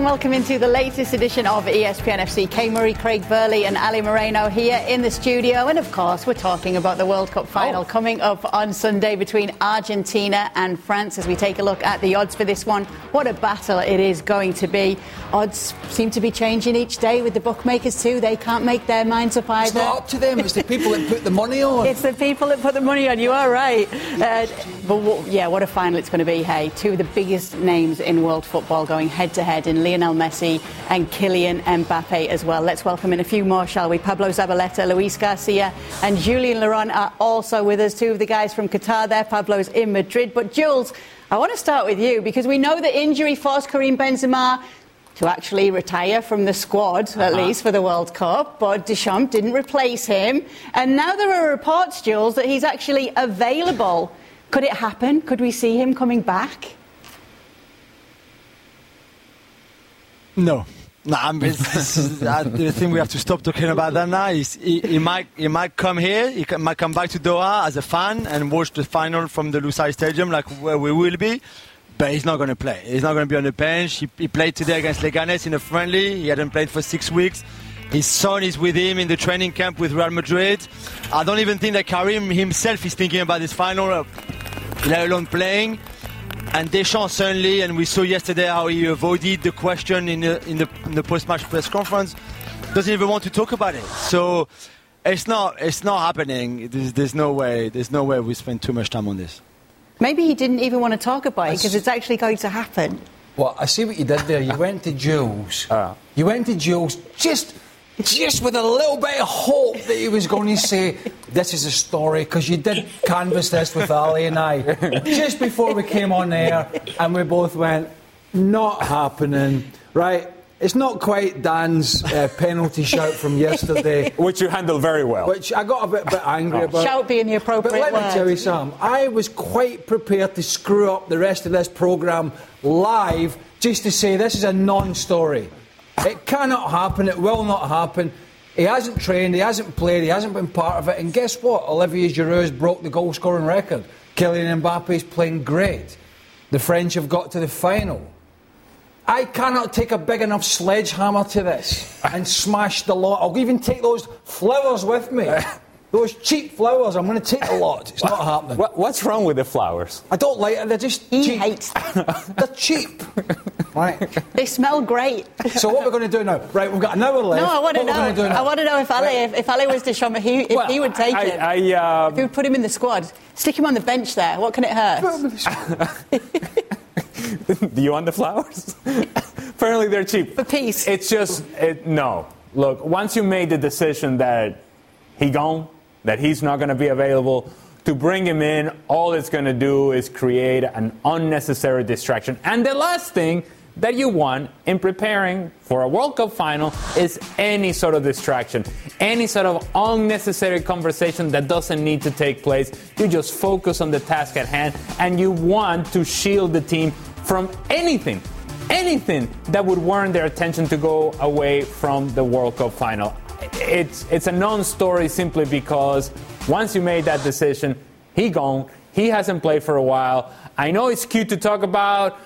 and welcome into the latest edition of ESPN FC. Kay Murray, Craig Burley, and Ali Moreno here in the studio. And of course, we're talking about the World Cup final oh. coming up on Sunday between Argentina and France as we take a look at the odds for this one. What a battle it is going to be. Odds seem to be changing each day with the bookmakers, too. They can't make their minds up either. It's not up to them, it's the people that put the money on. It's the people that put the money on, you are right. Uh, but yeah, what a final it's going to be, hey. Two of the biggest names in world football going head to head in Lionel Messi and Kylian Mbappe as well. Let's welcome in a few more, shall we? Pablo Zabaleta, Luis Garcia, and Julian Laurens are also with us. Two of the guys from Qatar there. Pablo's in Madrid. But Jules, I want to start with you because we know that injury forced Karim Benzema to actually retire from the squad, uh-huh. at least for the World Cup, but Deschamps didn't replace him. And now there are reports, Jules, that he's actually available. Could it happen? Could we see him coming back? No. No, it's, I think we have to stop talking about that now. He, he, might, he might come here, he might come back to Doha as a fan and watch the final from the Lusail Stadium, like where we will be. But he's not going to play. He's not going to be on the bench. He, he played today against Leganes in a friendly. He hadn't played for six weeks. His son is with him in the training camp with Real Madrid. I don't even think that Karim himself is thinking about this final, let alone playing. And Deschamps certainly, and we saw yesterday how he avoided the question in the, in the, in the post-match press conference, doesn't even want to talk about it. So it's not, it's not happening. There's, there's no way, there's no way we spend too much time on this. Maybe he didn't even want to talk about it because it's actually going to happen. Well, I see what you did there. You went to Jules. Uh. You went to Jules just just with a little bit of hope that he was going to say, This is a story, because you did canvass this with Ali and I just before we came on air, and we both went, Not happening, right? It's not quite Dan's uh, penalty shout from yesterday. Which you handled very well. Which I got a bit, bit angry oh. about. Shout being the appropriate But let word. me tell you something. I was quite prepared to screw up the rest of this programme live just to say this is a non story. It cannot happen. It will not happen. He hasn't trained, he hasn't played, he hasn't been part of it. And guess what? Olivier Giroud broke the goal scoring record. Kylian is playing great. The French have got to the final. I cannot take a big enough sledgehammer to this and smash the lot. I'll even take those flowers with me. Those cheap flowers, I'm going to take a lot. It's not happening. what's wrong with the flowers? I don't like it. They're just he cheap. hates They're cheap. right. They smell great. So what we're going to do now? Right, we've got an hour left. No, I want to know. I want to know if Ali, right. if, if Ali was to show me, he, if well, he would take I, it. I, uh, if he would put him in the squad, stick him on the bench there. What can it hurt? do you want the flowers? Apparently, they're cheap. For peace. It's just it, no. Look, once you made the decision that he gone that he's not going to be available. To bring him in, all it's going to do is create an unnecessary distraction. And the last thing that you want in preparing for a World Cup final is any sort of distraction, any sort of unnecessary conversation that doesn't need to take place. You just focus on the task at hand and you want to shield the team from anything, anything that would warrant their attention to go away from the World Cup final it's it's a non-story simply because once you made that decision, he gone. He hasn't played for a while. I know it's cute to talk about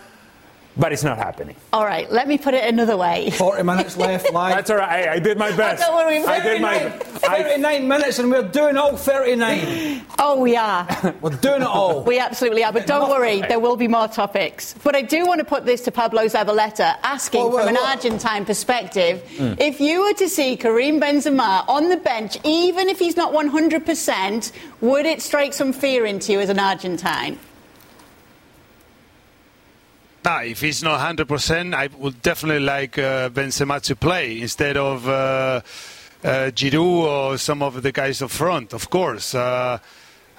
but it's not happening. All right, let me put it another way. 40 minutes left live. That's all right. I, I did my best. I don't worry. I did my 39 I, minutes and we're doing all 39. Oh, we are. we're doing it all. We absolutely are. But don't worry, there will be more topics. But I do want to put this to Pablo Zabaleta, asking well, well, from an well. Argentine perspective, mm. if you were to see Karim Benzema on the bench, even if he's not 100%, would it strike some fear into you as an Argentine? Nah, if he's not 100%, I would definitely like uh, Benzema to play instead of uh, uh, Giroud or some of the guys up front, of course. Uh,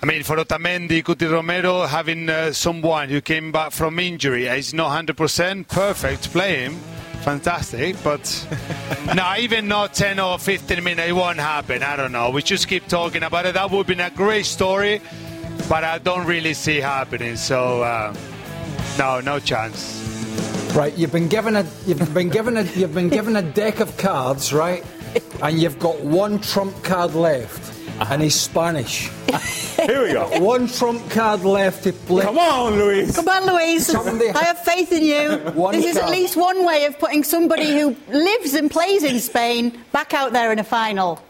I mean, for Otamendi, Cuti Romero, having uh, someone who came back from injury is not 100%, perfect, play him. Fantastic, but no, even not 10 or 15 minutes, it won't happen. I don't know. We just keep talking about it. That would be a great story, but I don't really see happening. So. No, no chance. Right, you've been given a you've been given a you've been given a deck of cards, right? And you've got one trump card left, uh-huh. and he's Spanish. Here we go. One trump card left to play. Come on, Luis. Come on, Louise. Somebody- I have faith in you. One this is at least one way of putting somebody who lives and plays in Spain back out there in a final.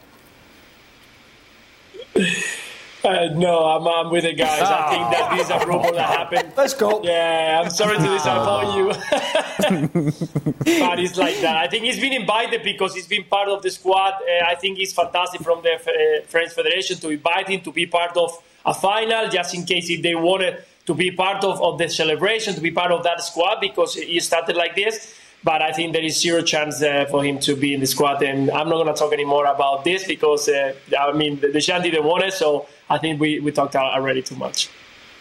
Uh, no, I'm, I'm with the guys. I think that is a rumor that happened. Let's go. Yeah, I'm sorry to disappoint you. but it's like that. I think he's been invited because he's been part of the squad. Uh, I think it's fantastic from the uh, French Federation to invite him to be part of a final, just in case if they wanted to be part of, of the celebration, to be part of that squad, because he started like this. But I think there is zero chance uh, for him to be in the squad, and I'm not going to talk anymore about this because uh, I mean the, Deschamps didn't want it, so I think we, we talked already too much.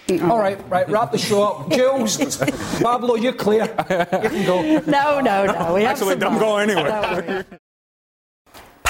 Mm-hmm. All right, right, wrap the show up. Jules, Pablo, you're clear. You can go. No, no, no. We Actually, don't go anywhere. Don't worry.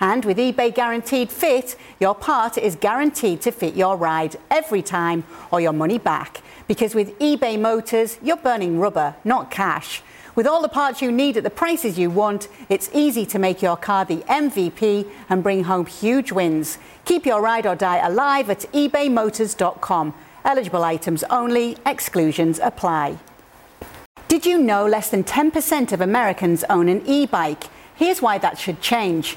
And with eBay Guaranteed Fit, your part is guaranteed to fit your ride every time or your money back. Because with eBay Motors, you're burning rubber, not cash. With all the parts you need at the prices you want, it's easy to make your car the MVP and bring home huge wins. Keep your ride or die alive at ebaymotors.com. Eligible items only, exclusions apply. Did you know less than 10% of Americans own an e bike? Here's why that should change.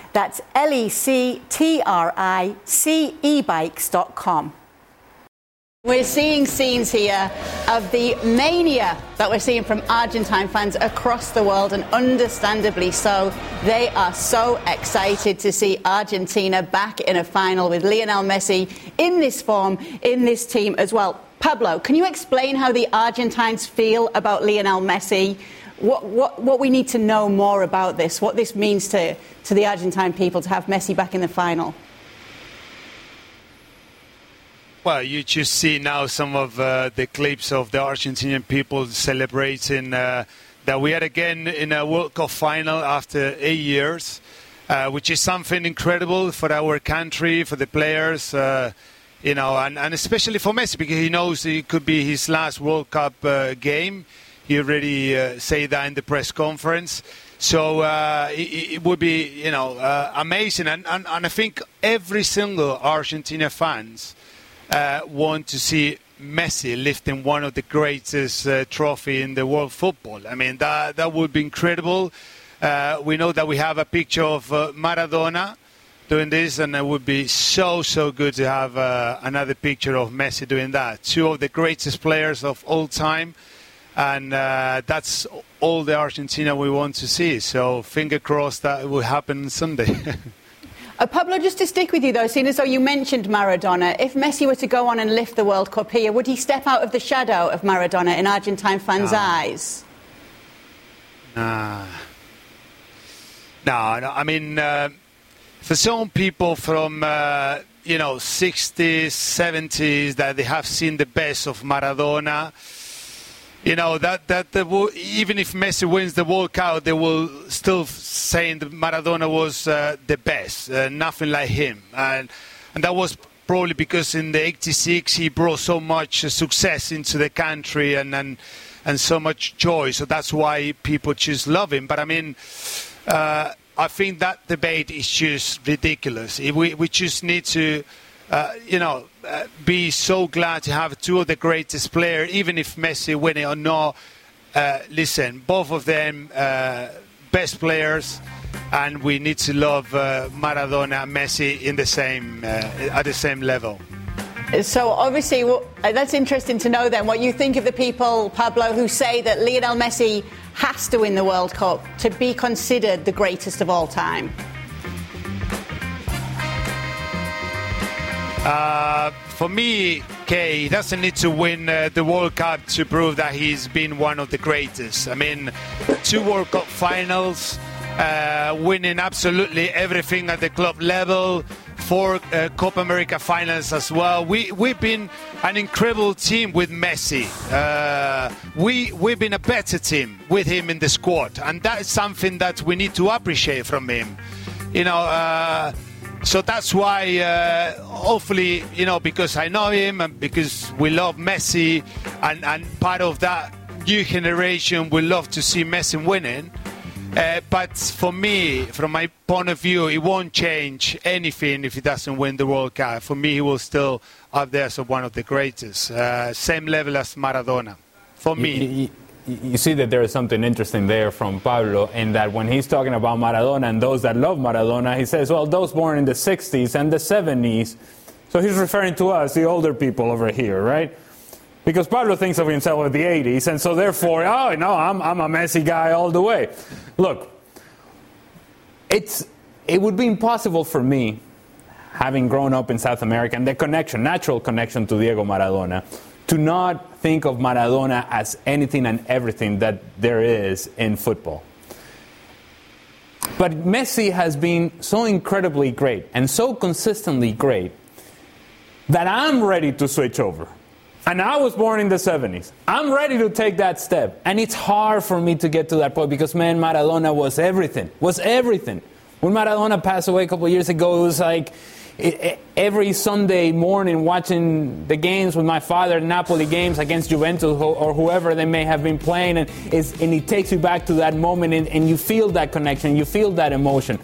That's L E C T R I C E bikes.com. We're seeing scenes here of the mania that we're seeing from Argentine fans across the world, and understandably so. They are so excited to see Argentina back in a final with Lionel Messi in this form, in this team as well. Pablo, can you explain how the Argentines feel about Lionel Messi? What, what, what we need to know more about this, what this means to, to the Argentine people to have Messi back in the final? Well, you just see now some of uh, the clips of the Argentinian people celebrating uh, that we are again in a World Cup final after eight years, uh, which is something incredible for our country, for the players, uh, you know, and, and especially for Messi because he knows it could be his last World Cup uh, game. He already uh, said that in the press conference. So uh, it, it would be, you know, uh, amazing, and, and, and I think every single Argentina fans want to see Messi lifting one of the greatest uh, trophy in the world football. I mean, that that would be incredible. Uh, we know that we have a picture of uh, Maradona doing this, and it would be so so good to have another picture of Messi doing that. Two of the greatest players of all time, and uh, that's all the Argentina we want to see. So finger crossed that will happen Sunday. Uh, Pablo, just to stick with you though, seeing as though you mentioned Maradona, if Messi were to go on and lift the World Cup here, would he step out of the shadow of Maradona in Argentine fans' eyes? Nah. No, no, I mean, uh, for some people from, uh, you know, 60s, 70s, that they have seen the best of Maradona, you know, that, that even if Messi wins the World Cup, they will still saying that Maradona was uh, the best, uh, nothing like him. And, and that was probably because in the 86 he brought so much uh, success into the country and, and, and so much joy. So that's why people just love him. But I mean, uh, I think that debate is just ridiculous. We, we just need to, uh, you know, be so glad to have two of the greatest players, even if Messi win it or not. Uh, listen, both of them uh, best players, and we need to love uh, Maradona Messi in the same uh, at the same level. So obviously, well, uh, that's interesting to know then what you think of the people, Pablo, who say that Lionel Messi has to win the World Cup to be considered the greatest of all time. Uh, for me, Kay, doesn't need to win uh, the World Cup to prove that he's been one of the greatest. I mean, two World Cup finals, uh, winning absolutely everything at the club level, four uh, Copa America finals as well. We we've been an incredible team with Messi. Uh, we we've been a better team with him in the squad, and that is something that we need to appreciate from him. You know. So that's why, uh, hopefully, you know, because I know him and because we love Messi, and, and part of that new generation will love to see Messi winning. Uh, but for me, from my point of view, it won't change anything if he doesn't win the World Cup. For me, he will still up there as one of the greatest, uh, same level as Maradona. For me you see that there is something interesting there from Pablo in that when he's talking about Maradona and those that love Maradona, he says, well, those born in the 60s and the 70s. So he's referring to us, the older people over here, right? Because Pablo thinks of himself as the 80s, and so therefore, oh, no, I'm, I'm a Messi guy all the way. Look, it's, it would be impossible for me, having grown up in South America, and the connection, natural connection to Diego Maradona, to not think of Maradona as anything and everything that there is in football. But Messi has been so incredibly great and so consistently great that I'm ready to switch over. And I was born in the 70s. I'm ready to take that step. And it's hard for me to get to that point because, man, Maradona was everything. Was everything. When Maradona passed away a couple years ago, it was like every Sunday morning watching the games with my father, Napoli games against Juventus or whoever they may have been playing, and, and it takes you back to that moment, and, and you feel that connection, you feel that emotion.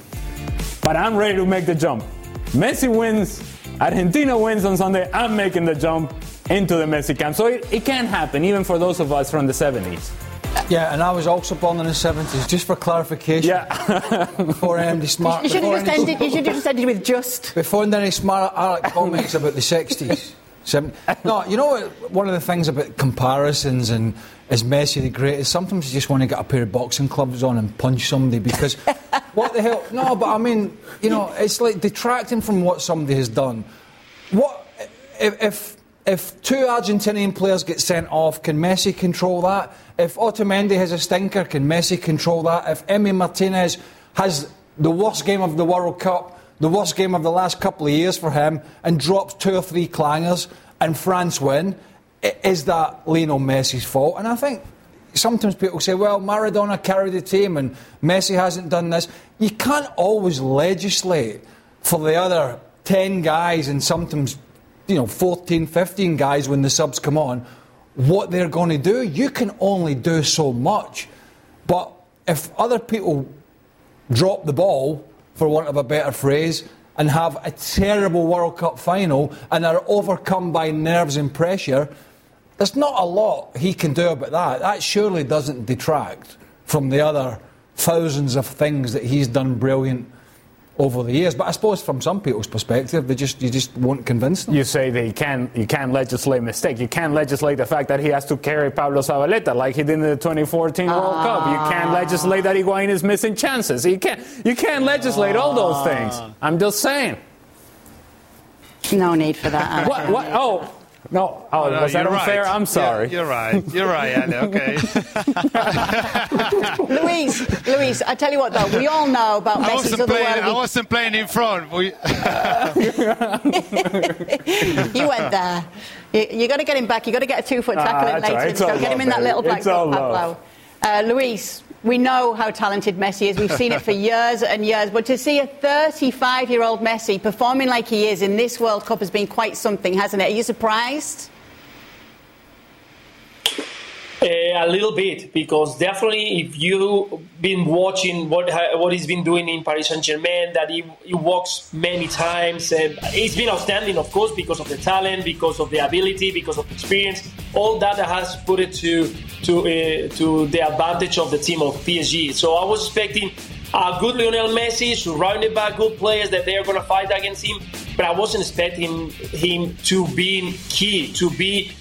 But I'm ready to make the jump. Messi wins, Argentina wins on Sunday, I'm making the jump into the Messi camp. So it, it can happen, even for those of us from the 70s. Yeah, and I was also born in the 70s, just for clarification. Yeah. before Andy Smart. You should, have just ended, you should have just ended with just. Before any smart Alec comments about the 60s. No, you know what? One of the things about comparisons and is Messi the greatest? Sometimes you just want to get a pair of boxing gloves on and punch somebody because what the hell? No, but I mean, you know, it's like detracting from what somebody has done. What if, if if two Argentinian players get sent off, can Messi control that? If Otamendi has a stinker, can Messi control that? If Emi Martinez has the worst game of the World Cup, the worst game of the last couple of years for him, and drops two or three clangers, and France win, is that Lionel Messi's fault? And I think sometimes people say, well, Maradona carried the team and Messi hasn't done this. You can't always legislate for the other 10 guys and sometimes you know, 14, 15 guys when the subs come on, what they're going to do. You can only do so much. But if other people drop the ball, for want of a better phrase, and have a terrible World Cup final and are overcome by nerves and pressure, there's not a lot he can do about that. That surely doesn't detract from the other thousands of things that he's done brilliant over the years. But I suppose from some people's perspective, they just you just won't convince them. You say that you can you can't legislate mistake. You can't legislate the fact that he has to carry Pablo Zabaleta like he did in the 2014 World ah. Cup. You can't legislate that Higuain is missing chances. You can't you can't legislate all those ah. things. I'm just saying. No need for that. what, what? Oh, no, oh, no, was that unfair? Right. I'm sorry. Yeah, you're right. You're right, Andy. Okay. Louise, Louise, I tell you what though, we all know about I Messi's wasn't playing, I wasn't playing in front. We... you went there. You, you got to get him back. You got to get a two foot tackle in later. Right. So get him in that little black book, uh, Louise, we know how talented Messi is. We've seen it for years and years. But to see a 35 year old Messi performing like he is in this World Cup has been quite something, hasn't it? Are you surprised? Uh, a little bit, because definitely, if you've been watching what what he's been doing in Paris Saint Germain, that he, he walks many times, and it's been outstanding, of course, because of the talent, because of the ability, because of experience. All that has put it to to uh, to the advantage of the team of PSG. So I was expecting a good Lionel Messi surrounded by good players that they are going to fight against him. But I wasn't expecting him to be key, to be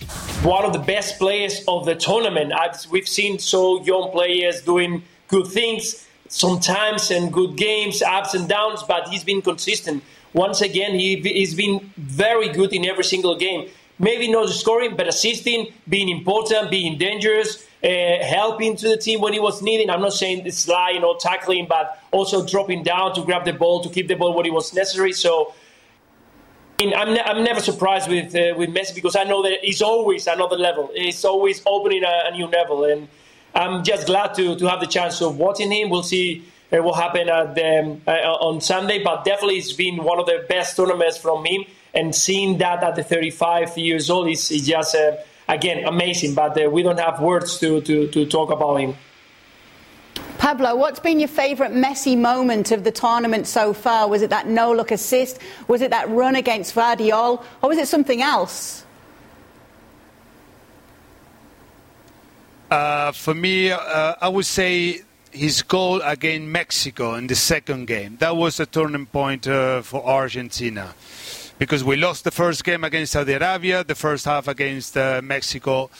one of the best players of the tournament. I've, we've seen so young players doing good things sometimes and good games, ups and downs, but he's been consistent. Once again, he, he's been very good in every single game. Maybe not scoring, but assisting, being important, being dangerous, uh, helping to the team when he was needed. I'm not saying sliding or tackling, but also dropping down to grab the ball, to keep the ball when it was necessary. So I'm, ne- I'm never surprised with uh, with Messi because I know that he's always another level. He's always opening a, a, new level, and I'm just glad to, to have the chance of watching him. We'll see uh, what happens at the, uh, on Sunday, but definitely it's been one of the best tournaments from him. And seeing that at the 35 years old is, is just uh, again amazing. But uh, we don't have words to, to, to talk about him. Pablo, what's been your favourite Messi moment of the tournament so far? Was it that no look assist? Was it that run against Gvardiol? Or was it something else? Uh, for me, uh, I would say his goal against Mexico in the second game. That was a turning point uh, for Argentina because we lost the first game against Saudi Arabia, the first half against uh, Mexico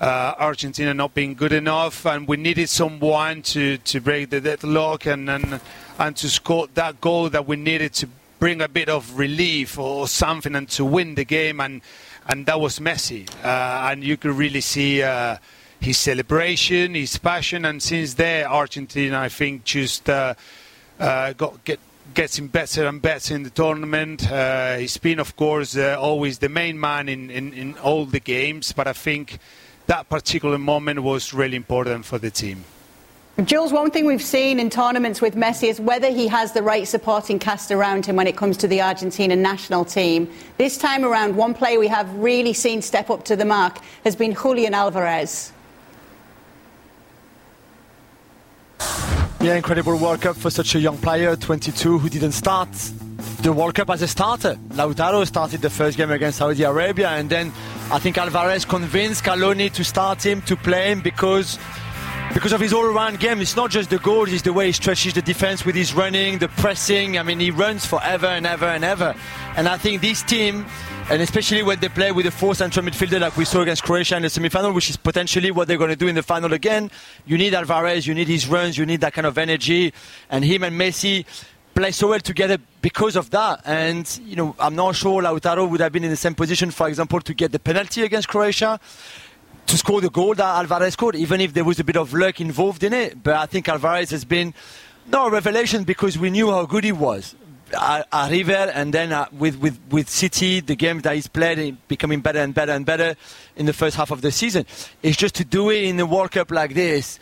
uh, Argentina not being good enough, and we needed someone to, to break the deadlock and, and and to score that goal that we needed to bring a bit of relief or something and to win the game, and and that was Messi, uh, and you could really see. Uh, his celebration, his passion, and since there, Argentina, I think, just uh, uh, got get getting better and better in the tournament. Uh, he's been, of course, uh, always the main man in, in, in, all the games, but I think that particular moment was really important for the team. Jules, one thing we've seen in tournaments with Messi is whether he has the right supporting cast around him when it comes to the Argentina national team. This time around, one player we have really seen step up to the mark has been Julian Alvarez. Yeah, incredible World Cup for such a young player, 22, who didn't start the World Cup as a starter. Lautaro started the first game against Saudi Arabia, and then I think Alvarez convinced Scaloni to start him, to play him, because because of his all-round game. It's not just the goals; it's the way he stretches the defense with his running, the pressing. I mean, he runs forever and ever and ever. And I think this team, and especially when they play with a four central midfielder like we saw against Croatia in the semi-final, which is potentially what they're going to do in the final again, you need Alvarez, you need his runs, you need that kind of energy, and him and Messi play so well together because of that. And, you know, I'm not sure Lautaro would have been in the same position, for example, to get the penalty against Croatia, to score the goal that Alvarez scored, even if there was a bit of luck involved in it. But I think Alvarez has been, no, revelation because we knew how good he was. At, River and then uh, with, with, with City, the game that he's played, becoming better and better and better in the first half of the season. It's just to do it in the World Cup like this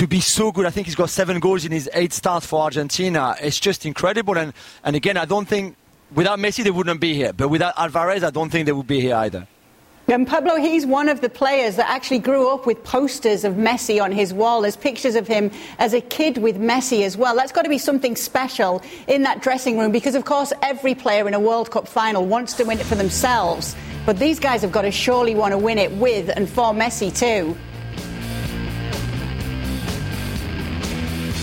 to be so good. I think he's got seven goals in his eight starts for Argentina. It's just incredible. And, and again, I don't think without Messi they wouldn't be here. But without Alvarez, I don't think they would be here either. And Pablo, he's one of the players that actually grew up with posters of Messi on his wall. There's pictures of him as a kid with Messi as well. That's got to be something special in that dressing room because, of course, every player in a World Cup final wants to win it for themselves. But these guys have got to surely want to win it with and for Messi too.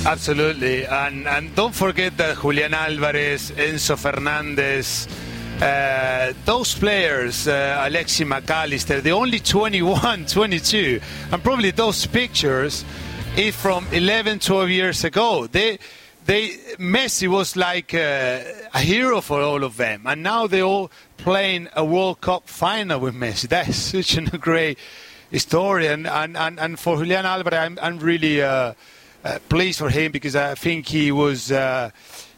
Absolutely, and and don't forget that Julian Alvarez, Enzo Fernandez, uh, those players, uh, Alexi Mac Allister, they're only 21, 22, and probably those pictures is from 11, 12 years ago. They, they, Messi was like a, a hero for all of them, and now they're all playing a World Cup final with Messi. That is such a great story, and and, and, and for Julian Alvarez, I'm, I'm really. Uh, uh, pleased for him because I think he was, uh,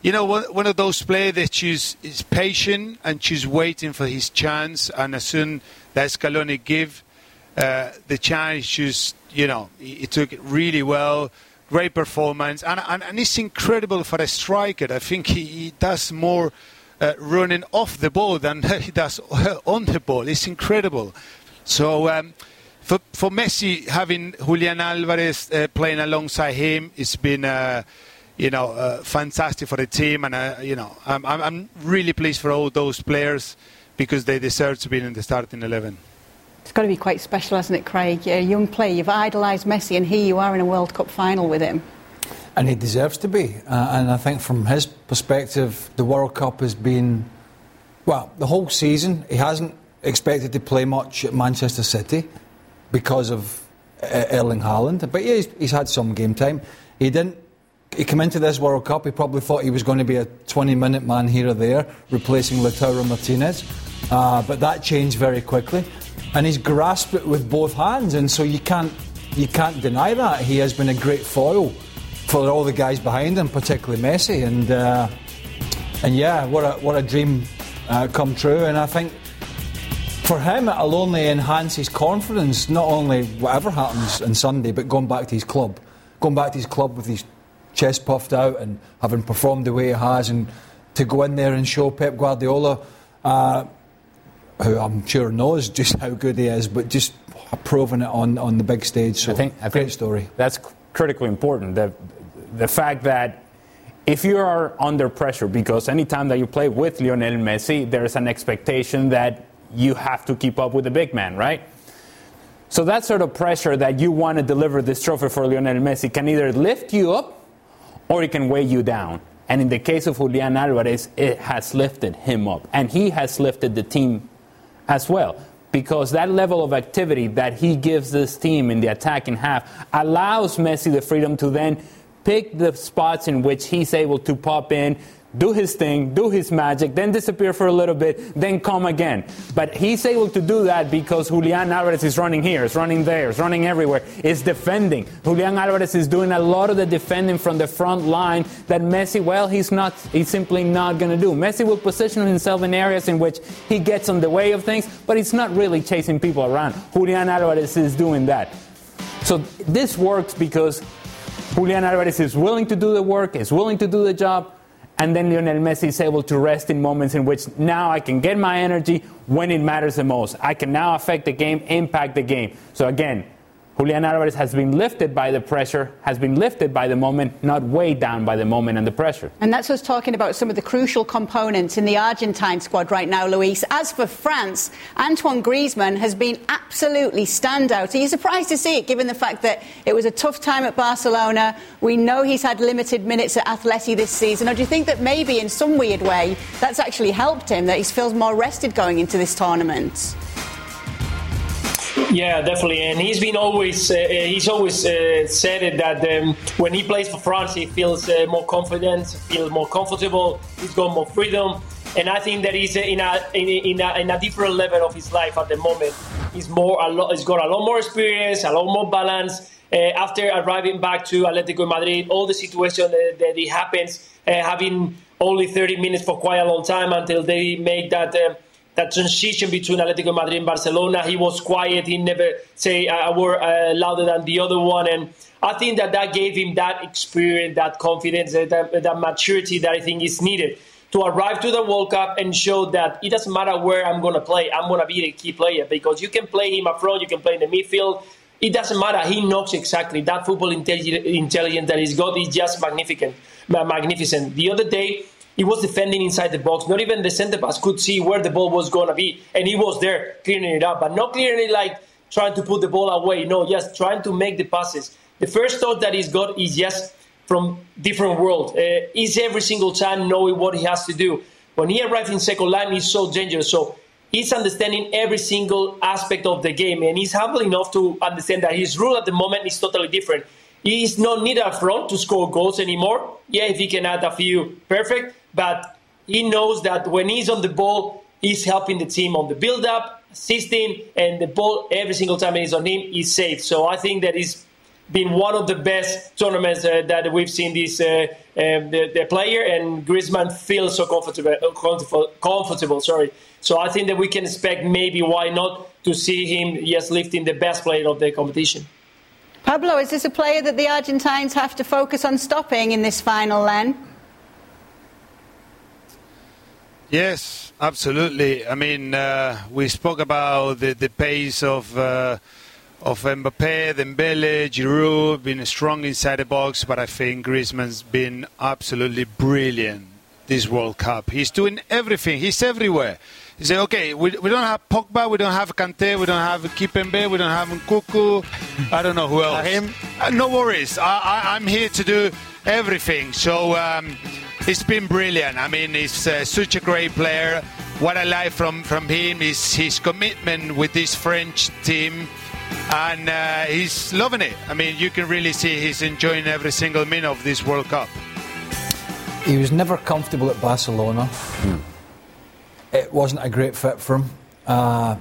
you know, one, one, of those players that choose is patient and she's waiting for his chance, and as soon as Scaloni give uh, the chance, she's, you know, he, he, took it really well. Great performance, and, and, and it's incredible for a striker. I think he, he does more uh, running off the ball than he does on the ball. It's incredible. So. Um, for, for Messi, having Julian Alvarez uh, playing alongside him, it's been, uh, you know, uh, fantastic for the team. And, uh, you know, I'm, I'm really pleased for all those players because they deserve to be in the starting 11. It's got to be quite special, hasn't it, Craig? You're a young player, you've idolised Messi, and here you are in a World Cup final with him. And he deserves to be. Uh, and I think from his perspective, the World Cup has been Well, the whole season, he hasn't expected to play much at Manchester City because of uh, Erling Haaland. But yeah, he's, he's had some game time. He didn't. He came into this World Cup. He probably thought he was going to be a 20-minute man here or there, replacing Lautaro Martinez. Uh, but that changed very quickly, and he's grasped it with both hands. And so you can't you can't deny that he has been a great foil for all the guys behind him, particularly Messi. And uh, and yeah, what a what a dream uh, come true. And I think for him, it'll only enhance his confidence, not only whatever happens on Sunday, but going back to his club. Going back to his club with his chest puffed out and having performed the way he has, and to go in there and show Pep Guardiola, uh, who I'm sure knows just how good he is, but just proving it on, on the big stage. So, I think, I great think story. That's critically important. The, the fact that if you are under pressure, because anytime that you play with Lionel Messi, there's an expectation that you have to keep up with the big man, right? So that sort of pressure that you want to deliver this trophy for Lionel Messi can either lift you up or it can weigh you down. And in the case of Julian Alvarez, it has lifted him up. And he has lifted the team as well. Because that level of activity that he gives this team in the attacking half allows Messi the freedom to then pick the spots in which he's able to pop in, do his thing, do his magic, then disappear for a little bit, then come again. But he's able to do that because Julian Alvarez is running here, is running there, is running everywhere, is defending. Julian Alvarez is doing a lot of the defending from the front line that Messi, well, he's not, he's simply not going to do. Messi will position himself in areas in which he gets on the way of things, but he's not really chasing people around. Julian Alvarez is doing that. So this works because Julian Alvarez is willing to do the work, is willing to do the job, and then Lionel Messi is able to rest in moments in which now I can get my energy when it matters the most. I can now affect the game, impact the game. So again, Julian Alvarez has been lifted by the pressure, has been lifted by the moment, not weighed down by the moment and the pressure. And that's us talking about some of the crucial components in the Argentine squad right now, Luis. As for France, Antoine Griezmann has been absolutely standout. Are you surprised to see it, given the fact that it was a tough time at Barcelona? We know he's had limited minutes at Atleti this season. Or do you think that maybe, in some weird way, that's actually helped him, that he feels more rested going into this tournament? Yeah, definitely, and he's been always uh, he's always uh, said it that um, when he plays for France, he feels uh, more confident, feels more comfortable, he's got more freedom, and I think that he's in a, in, in a in a different level of his life at the moment. He's more a lot, he's got a lot more experience, a lot more balance. Uh, after arriving back to Atletico Madrid, all the situation that, that it happens, uh, having only 30 minutes for quite a long time until they make that um, that transition between Atletico Madrid and Barcelona. He was quiet. He never say a word uh, louder than the other one. And I think that that gave him that experience, that confidence, that, that maturity that I think is needed to arrive to the World Cup and show that it doesn't matter where I'm going to play. I'm going to be a key player because you can play him up front, you can play in the midfield. It doesn't matter. He knows exactly that football intelligence that he's got is just magnificent. Magnificent. The other day, he was defending inside the box. Not even the centre backs could see where the ball was going to be, and he was there clearing it up, but not clearing it like trying to put the ball away. No, just trying to make the passes. The first thought that he's got is just from different world. Uh, every single time knowing what he has to do. When he arrives in second line, he's so dangerous. So he's understanding every single aspect of the game, and he's humble enough to understand that his role at the moment is totally different. He's not needed up front to score goals anymore. Yeah, if he can add a few, perfect but he knows that when he's on the ball, he's helping the team on the build up, assisting, and the ball every single time he's on him is safe. So I think that he's been one of the best tournaments uh, that we've seen this uh, um, the, the, player and Griezmann feels so comfortable, comfortable, comfortable. Sorry. So I think that we can expect maybe why not to see him yes lifting the best player of the competition. Pablo, is this a player that the Argentines have to focus on stopping in this final then? Yes, absolutely. I mean, uh, we spoke about the, the pace of uh, of Mbappe, Dembele, Giroud being strong inside the box, but I think Griezmann's been absolutely brilliant this World Cup. He's doing everything. He's everywhere. He say, okay, we, we don't have Pogba, we don't have Kante, we don't have Kimpembe, we don't have Nkunku. I don't know who else. Uh, no worries. I, am here to do everything. So um, it's been brilliant. I mean, he's uh, such a great player. What I like from, from him is his commitment with this French team. And uh, he's loving it. I mean, you can really see he's enjoying every single minute of this World Cup. He was never comfortable at Barcelona. Hmm. It wasn't a great fit for him. Uh,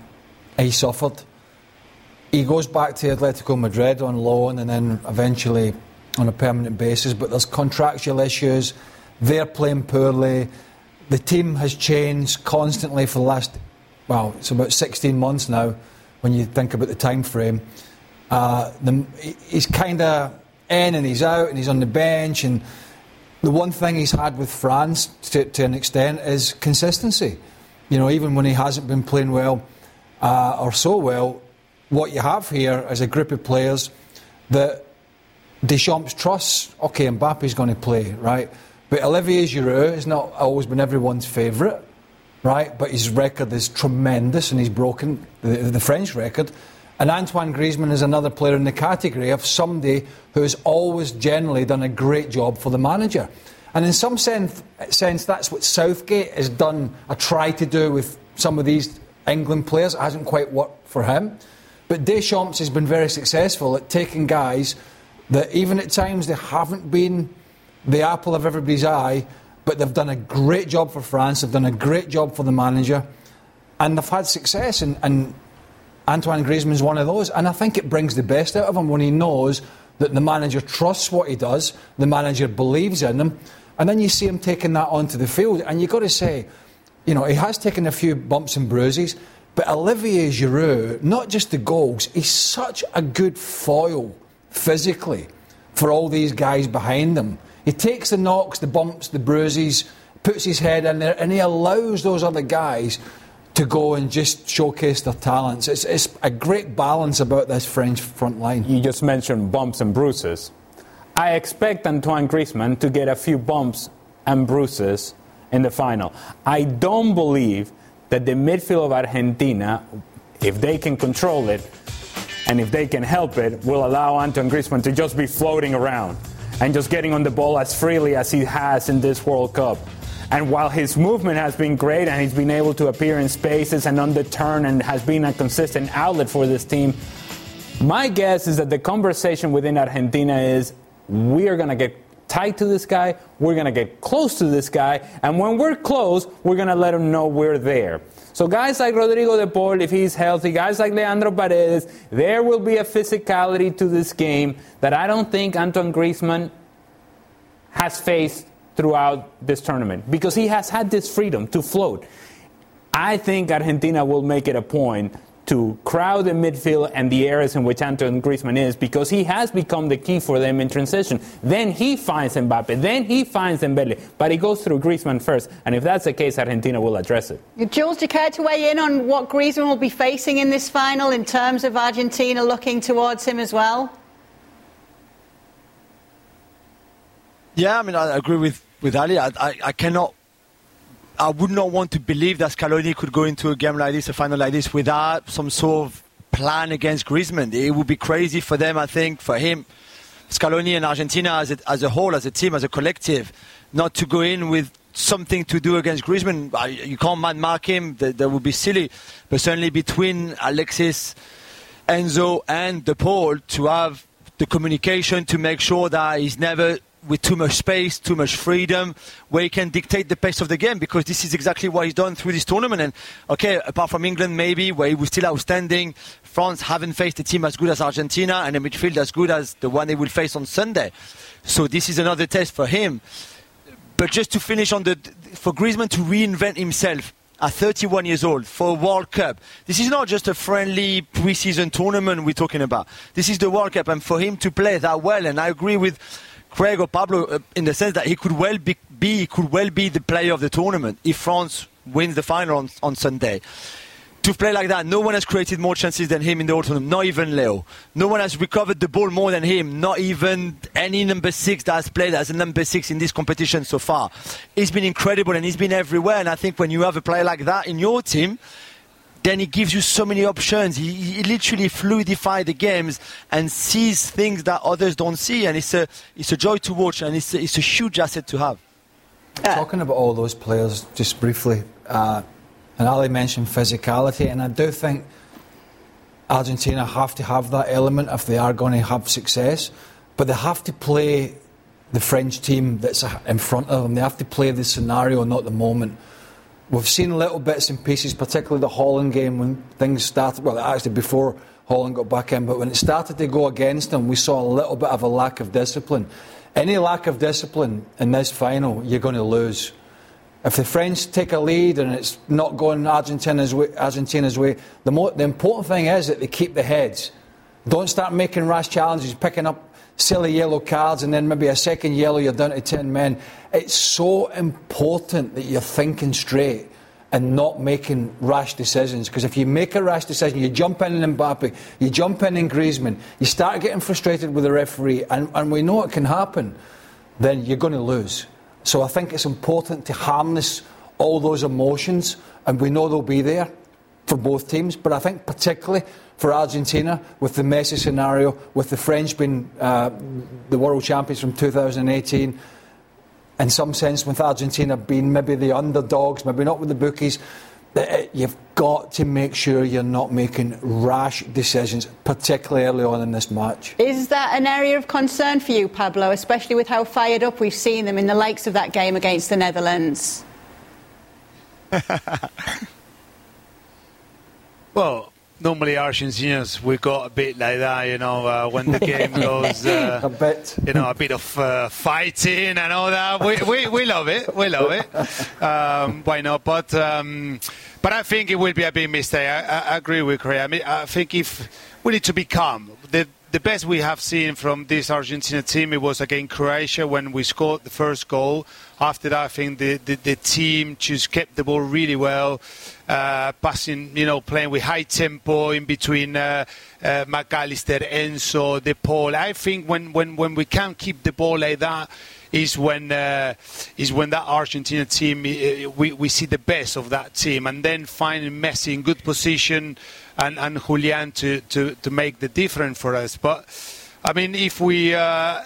he suffered. He goes back to Atletico Madrid on loan and then eventually on a permanent basis, but there's contractual issues. They're playing poorly. The team has changed constantly for the last, well, it's about 16 months now when you think about the time frame. Uh, the, he's kind of in and he's out and he's on the bench. And the one thing he's had with France to, to an extent is consistency. You know, even when he hasn't been playing well uh, or so well, what you have here is a group of players that Deschamps trusts. Okay, Mbappe's going to play, right? But Olivier Giroud has not always been everyone's favourite, right? But his record is tremendous and he's broken the, the French record. And Antoine Griezmann is another player in the category of somebody who has always generally done a great job for the manager. And in some sense, sense that's what Southgate has done, I try to do with some of these England players. It hasn't quite worked for him. But Deschamps has been very successful at taking guys that even at times they haven't been the apple of everybody's eye, but they've done a great job for France, they've done a great job for the manager, and they've had success. And, and Antoine Griezmann is one of those. And I think it brings the best out of him when he knows that the manager trusts what he does, the manager believes in him, and then you see him taking that onto the field. And you've got to say, you know, he has taken a few bumps and bruises. But Olivier Giroud, not just the goals, he's such a good foil physically for all these guys behind him. He takes the knocks, the bumps, the bruises, puts his head in there, and he allows those other guys to go and just showcase their talents. It's, it's a great balance about this French front line. You just mentioned bumps and bruises. I expect Antoine Griezmann to get a few bumps and bruises in the final. I don't believe that the midfield of Argentina, if they can control it and if they can help it, will allow Antoine Griezmann to just be floating around and just getting on the ball as freely as he has in this World Cup. And while his movement has been great and he's been able to appear in spaces and on the turn and has been a consistent outlet for this team, my guess is that the conversation within Argentina is we are going to get tight to this guy. We're going to get close to this guy. And when we're close, we're going to let him know we're there. So, guys like Rodrigo de Paul, if he's healthy, guys like Leandro Paredes, there will be a physicality to this game that I don't think Antoine Griezmann has faced throughout this tournament because he has had this freedom to float. I think Argentina will make it a point to crowd the midfield and the areas in which Antoine Griezmann is because he has become the key for them in transition. Then he finds Mbappe, then he finds Dembele, but he goes through Griezmann first, and if that's the case, Argentina will address it. Jules, do you care to weigh in on what Griezmann will be facing in this final in terms of Argentina looking towards him as well? Yeah, I mean, I agree with, with Ali. I, I, I cannot I would not want to believe that Scaloni could go into a game like this, a final like this, without some sort of plan against Griezmann. It would be crazy for them, I think, for him, Scaloni and Argentina as a, as a whole, as a team, as a collective, not to go in with something to do against Griezmann. You can't man mark him, that, that would be silly. But certainly between Alexis, Enzo, and De Paul to have the communication to make sure that he's never with too much space, too much freedom, where he can dictate the pace of the game because this is exactly what he's done through this tournament. And okay, apart from England, maybe where he was still outstanding, France haven't faced a team as good as Argentina and a midfield as good as the one they will face on Sunday. So this is another test for him. But just to finish on the for Griezmann to reinvent himself at 31 years old for a World Cup. This is not just a friendly preseason tournament we're talking about. This is the World Cup, and for him to play that well, and I agree with Craig or Pablo uh, in the sense that he could well be, be, could well be the player of the tournament if France wins the final on, on Sunday. To play like that, no one has created more chances than him in the tournament, not even Leo. No one has recovered the ball more than him, not even any number six that has played as a number six in this competition so far. He's been incredible and he's been everywhere. And I think when you have a player like that in your team, then he gives you so many options. He, he literally fluidifies the games and sees things that others don't see, and it's a it's a joy to watch, and it's a, it's a huge asset to have. Uh, Talking about all those players, just briefly, uh, and Ali mentioned physicality, and I do think Argentina have to have that element if they are going to have success, but they have to play the French team that's in front of them. They have to play the scenario, not the moment. We've seen little bits and pieces, particularly the Holland game when things started. Well, actually before Holland got back in, but when it started to go against them, we saw a little bit of a lack of discipline. Any lack of discipline in this final, you're going to lose. If the French take a lead and it's not going Argentina's way, Argentina's way the, the important thing is that they keep the heads. Don't start making rash challenges, picking up silly yellow cards, and then maybe a second yellow, you're down to 10 men. It's so important that you're thinking straight and not making rash decisions. Because if you make a rash decision, you jump in in Mbappe, you jump in in Griezmann, you start getting frustrated with the referee, and, and we know it can happen, then you're going to lose. So I think it's important to harness all those emotions, and we know they'll be there for both teams. But I think particularly for Argentina, with the Messi scenario, with the French being uh, the world champions from 2018, in some sense, with Argentina being maybe the underdogs, maybe not with the bookies, you've got to make sure you're not making rash decisions, particularly early on in this match. Is that an area of concern for you, Pablo, especially with how fired up we've seen them in the likes of that game against the Netherlands? well, normally Argentinians we got a bit like that, you know, uh, when the game goes, uh, a bit, you know, a bit of uh, fighting and all that. We, we, we love it, we love it. Um, why not? But um, but I think it will be a big mistake. I, I agree with Craig. I mean, I think if we need to be calm. The the best we have seen from this Argentina team it was against Croatia when we scored the first goal. After that, I think the, the, the team just kept the ball really well, uh, passing, you know, playing with high tempo in between uh, uh, Mac Allister, Enzo, De Paul. I think when, when, when we can keep the ball like that, is when uh, is when that Argentina team uh, we, we see the best of that team, and then finding Messi in good position and, and Julian to, to, to make the difference for us. But I mean, if we uh,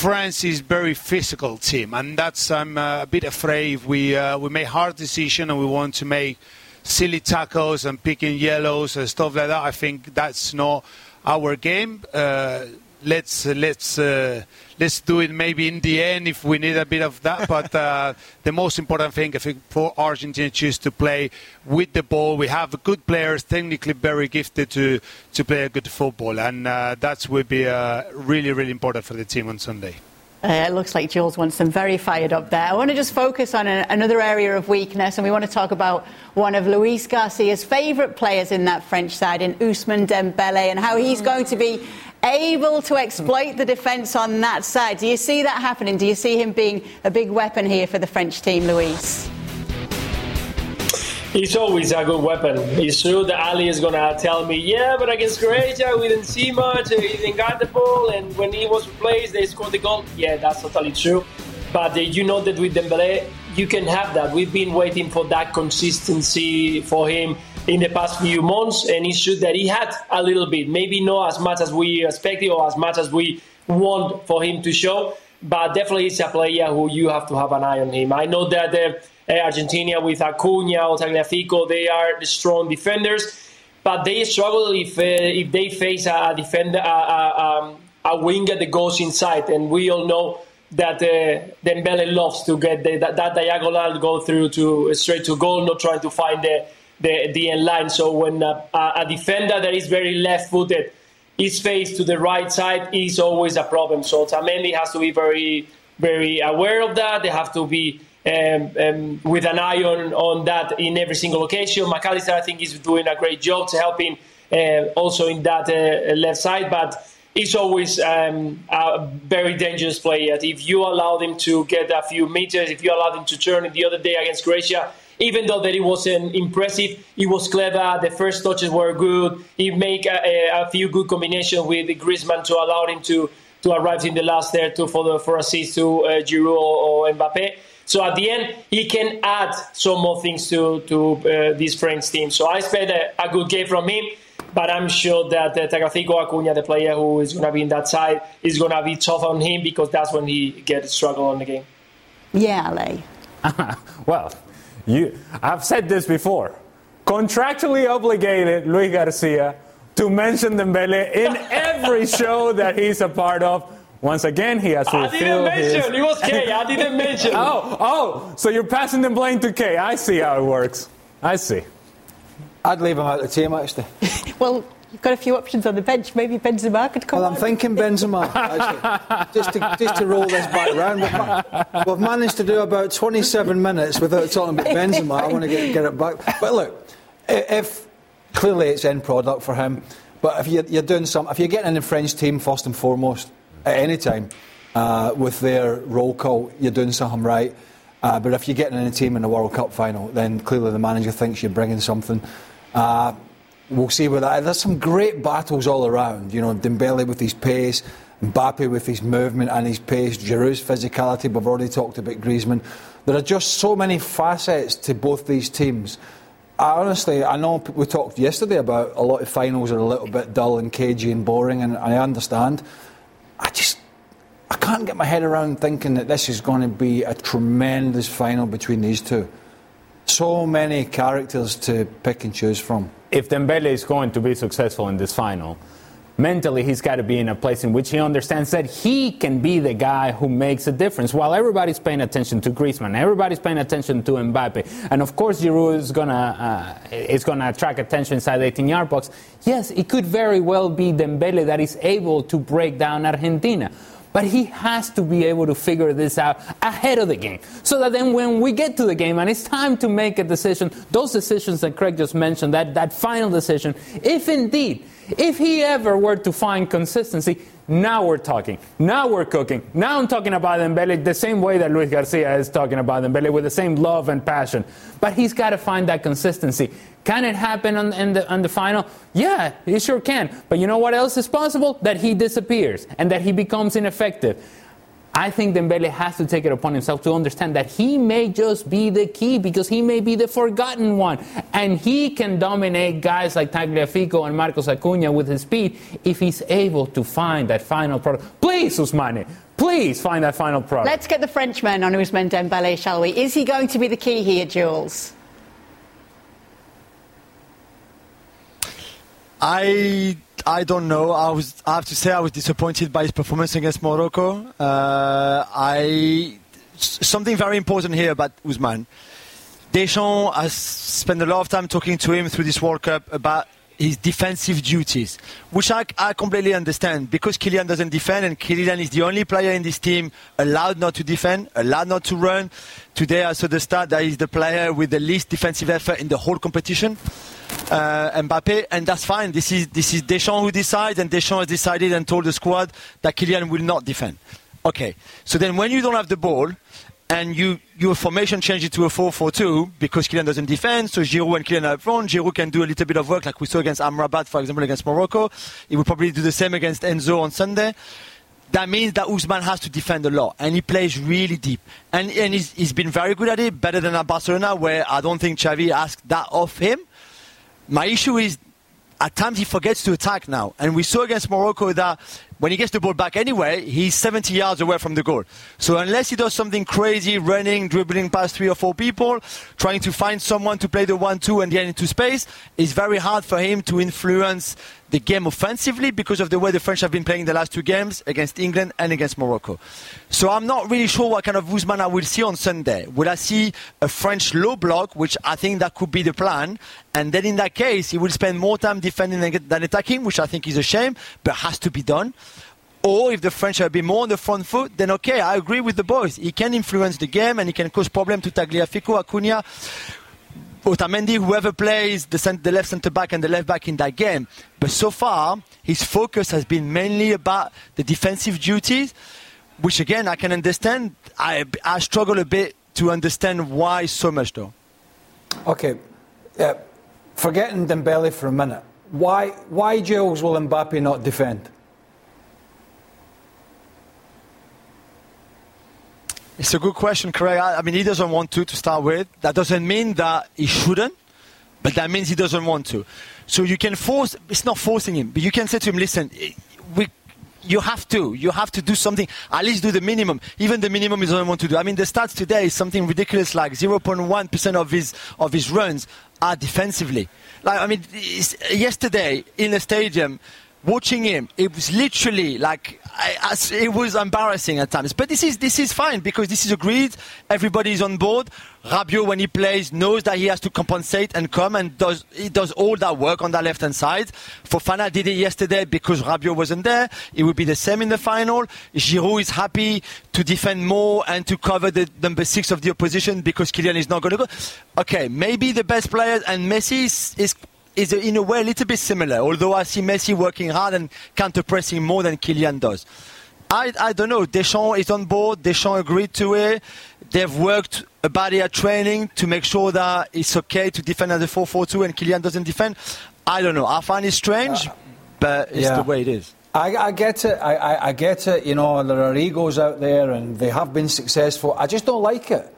France is very physical team, and that's I'm uh, a bit afraid we uh, we make hard decision and we want to make silly tackles and picking yellows and stuff like that. I think that's not our game. Uh, let's let's uh, let's do it maybe in the end if we need a bit of that. But uh, the most important thing I think for Argentina is to play with the ball. We have good players, technically very gifted to to play a good football, and uh, that will be uh, really really important for the team on Sunday. Uh, it looks like Jules wants them very fired up there. I want to just focus on a, another area of weakness, and we want to talk about one of Luis Garcia's favourite players in that French side, in Ousmane Dembele, and how he's going to be able to exploit the defence on that side. Do you see that happening? Do you see him being a big weapon here for the French team, Luis? He's always a good weapon. It's true that Ali is going to tell me, yeah, but against Croatia, we didn't see much. He didn't got the ball, and when he was replaced, they scored the goal. Yeah, that's totally true. But uh, you know that with Dembele, you can have that. We've been waiting for that consistency for him in the past few months, and it's that he had a little bit, maybe not as much as we expected or as much as we want for him to show, but definitely he's a player who you have to have an eye on him. I know that uh, Argentina with Acuna or Tagliafico, they are strong defenders, but they struggle if uh, if they face a defender, a, a, um, a winger that goes inside, and we all know that uh, Dembele loves to get the, that, that diagonal go through to straight to goal, not trying to find the the, the end line. So when a, a defender that is very left-footed is faced to the right side, is always a problem. So Otamendi has to be very very aware of that. They have to be um, um, with an eye on, on that in every single occasion. Mac Allister, I think, is doing a great job to help him uh, also in that uh, left side, but he's always um, a very dangerous player. If you allow him to get a few meters, if you allow him to turn the other day against Croatia, even though that it wasn't impressive, he was clever. The first touches were good. He made a, a few good combinations with Griezmann to allow him to to arrive in the last there to for the for assist to uh, Giroud or, or Mbappe. So at the end, he can add some more things to to uh, this French team. So I expect a, a, good game from him. But I'm sure that uh, Tagliafico Acuna, the player who is going to be in that side, is going to be tough on him because that's when he gets struggle on the game. Yeah, Ale. well, you, I've said this before. Contractually obligated, Luis Garcia, to mention Dembele in every show that he's a part of. Once again, he has fulfilled I didn't mention. His... It was Kay. I didn't mention. oh, oh, so you're passing the blame to Kay. I see how it works. I see. I'd leave him out of the team, actually. well, you've got a few options on the bench. Maybe Benzema could come Well, I'm on. thinking Benzema, actually. just, to, just to roll this back round. We've, we've managed to do about 27 minutes without talking about Benzema. I want to get, get it back. But look, if clearly it's end product for him, but if you're, you're doing some, if you're getting in the French team first and foremost, at any time, uh, with their roll call, you're doing something right. Uh, but if you're getting in a team in the World Cup final, then clearly the manager thinks you're bringing something. Uh, we'll see where that. There's some great battles all around. You know, Dembele with his pace, Mbappe with his movement and his pace, Giroud's physicality. We've already talked about Griezmann. There are just so many facets to both these teams. I honestly, I know we talked yesterday about a lot of finals are a little bit dull and cagey and boring, and I understand. I just I can't get my head around thinking that this is going to be a tremendous final between these two. So many characters to pick and choose from. If Dembele is going to be successful in this final, mentally he's got to be in a place in which he understands that he can be the guy who makes a difference. While everybody's paying attention to Griezmann, everybody's paying attention to Mbappe, and of course Giroud is gonna uh, is gonna attract attention inside the 18-yard box. Yes, it could very well be Dembele that is able to break down Argentina. But he has to be able to figure this out ahead of the game. So that then when we get to the game and it's time to make a decision, those decisions that Craig just mentioned, that, that final decision, if indeed, if he ever were to find consistency, now we're talking. Now we're cooking. Now I'm talking about Dembele the same way that Luis Garcia is talking about Dembele with the same love and passion. But he's got to find that consistency. Can it happen on, in the, on the final? Yeah, it sure can. But you know what else is possible? That he disappears and that he becomes ineffective. I think Dembele has to take it upon himself to understand that he may just be the key because he may be the forgotten one. And he can dominate guys like Tagliafico and Marcos Acuna with his speed if he's able to find that final product. Please, Ousmane, please find that final product. Let's get the Frenchman on Ousmane Dembele, shall we? Is he going to be the key here, Jules? I I don't know. I was I have to say I was disappointed by his performance against Morocco. Uh, I something very important here about Ousmane. Deschamps has spent a lot of time talking to him through this World Cup about his defensive duties, which I, I completely understand because Kylian doesn't defend and Kylian is the only player in this team allowed not to defend, allowed not to run. Today I saw the stat that he's the player with the least defensive effort in the whole competition uh, Mbappe, and that's fine. This is this is Deschamps who decides, and Deschamps has decided and told the squad that Kylian will not defend. Okay, so then when you don't have the ball and you your formation changes to a 4-4-2 because Kylian doesn't defend, so Giroud and Kylian are up front. Giroud can do a little bit of work like we saw against Amrabat, for example, against Morocco. He will probably do the same against Enzo on Sunday that means that Ousmane has to defend a lot, and he plays really deep. And, and he's, he's been very good at it, better than at Barcelona, where I don't think Xavi asked that of him. My issue is at times he forgets to attack now. And we saw against Morocco that when he gets the ball back anyway, he's 70 yards away from the goal. So unless he does something crazy, running, dribbling past three or four people, trying to find someone to play the one-two and get into space, it's very hard for him to influence the game offensively because of the way the French have been playing the last two games against England and against Morocco. So I'm not really sure what kind of Ousmane I will see on Sunday. Will I see a French low block, which I think that could be the plan, and then in that case he will spend more time defending than attacking, which I think is a shame, but has to be done. Or if the French have been more on the front foot, then okay, I agree with the boys. He can influence the game and he can cause problem to Tagliafico, Acuna, Otamendi, whoever plays the, the left centre back and the left back in that game. But so far, his focus has been mainly about the defensive duties, which again I can understand. I, I struggle a bit to understand why so much though. Okay, uh, forgetting Dembele for a minute. Why, why Jules will Mbappe not defend? It's a good question, Craig. I, I mean, he doesn't want to to start with. That doesn't mean that he shouldn't, but that means he doesn't want to. So you can force. It's not forcing him, but you can say to him, "Listen, we." You have to. You have to do something. At least do the minimum. Even the minimum he doesn't want to do. I mean, the stats today is something ridiculous, like 0.1 percent of his of his runs are defensively. Like I mean, yesterday in the stadium, watching him, it was literally like I, I, it was embarrassing at times. But this is this is fine because this is agreed. Everybody is on board. Rabiot, when he plays, knows that he has to compensate and come and does he does all that work on that left hand side. Fofana did it yesterday because Rabiot wasn't there. It will be the same in the final. Giroud is happy to defend more and to cover the number six of the opposition because Kylian is not going to go. Okay, maybe the best player and Messi is, is is in a way a little bit similar, although I see Messi working hard and counter pressing more than Kylian does. I, I don't know. Deschamps is on board. Deschamps agreed to it. They've worked about it at training to make sure that it's okay to defend at the 4-4-2 and Kylian doesn't defend. I don't know. I find it strange, uh, but it's yeah. the way it is. I, I get it. I, I, I, get it. You know, there are egos out there, and they have been successful. I just don't like it.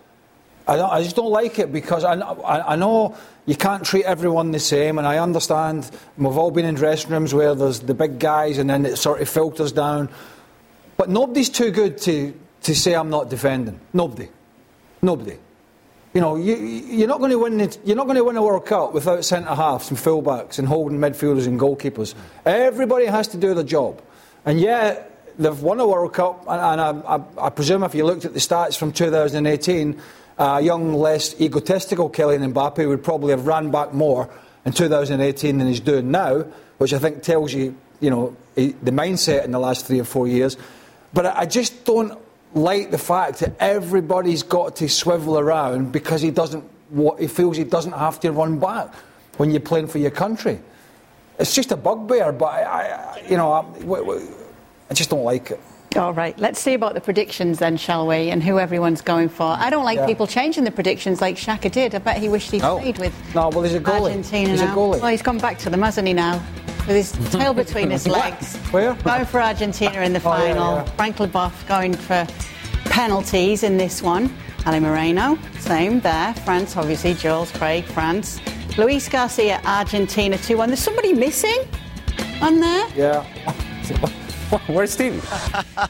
I, I just don't like it because I, I, I know you can't treat everyone the same, and I understand we've all been in dressing rooms where there's the big guys and then it sort of filters down. But nobody's too good to, to say I'm not defending. Nobody. Nobody. You know, you, you're not going to win. The, you're not going to win a World Cup without centre halves and fullbacks and holding midfielders and goalkeepers. Everybody has to do their job, and yet they've won a World Cup. And, and I, I presume if you looked at the stats from 2018 a young, less egotistical Kylian Mbappe would probably have ran back more in 2018 than he's doing now, which I think tells you, you know, the mindset in the last three or four years. But I just don't like the fact that everybody's got to swivel around because he doesn't. He feels he doesn't have to run back when you're playing for your country. It's just a bugbear, but I, I you know, I, I just don't like it. All right, let's see about the predictions then, shall we, and who everyone's going for. I don't like yeah. people changing the predictions like Shaka did. I bet he wished he'd oh. played with no, well, he's a goalie. Argentina he's now. Well, he's gone back to them, hasn't he, now? With his tail between his legs. Where? Going for Argentina in the final. Oh, yeah, yeah. Frank Leboeuf going for penalties in this one. Ali Moreno, same there. France, obviously. Jules, Craig, France. Luis Garcia, Argentina 2 1. There's somebody missing on there? Yeah. Where's Stevie?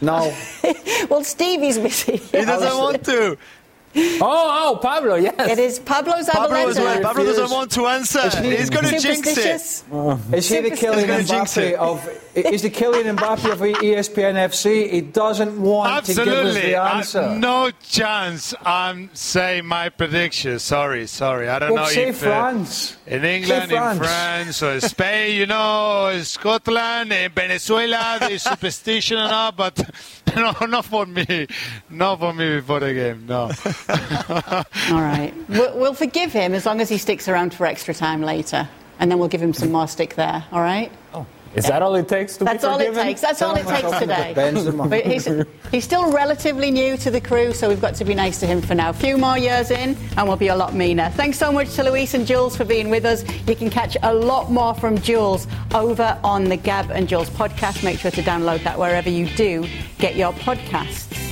no. well, Stevie's missing. He doesn't want to. Oh, oh, Pablo, yes. It is Pablo's Pablo, well. Pablo doesn't want to answer. He, He's going to jinx it. Oh. Is he the Kylian Mbappe of? Is the Kylian Mbappe of ESPN FC? He doesn't want Absolutely. to give us the answer. Uh, no chance. I'm saying my prediction. Sorry, sorry. I don't well, know say if uh, France. Uh, in England, France. in France, or Spain, you know, in Scotland, in Venezuela, there's superstition and all, but no, not for me. Not for me before the game. No. All right. We'll, we'll, forgive him as long as he sticks around for extra time later. And then we'll give him some more stick there. All right? Oh. Is yeah. that all it takes to forgive him? That's all it takes. That's all it takes today. but he's, he's still relatively new to the crew, so we've got to be nice to him for now. A few more years in, and we'll be a lot meaner. Thanks so much to Luis and Jules for being with us. You can catch a lot more from Jules over on the Gab and Jules podcast. Make sure to download that wherever you do get your podcasts.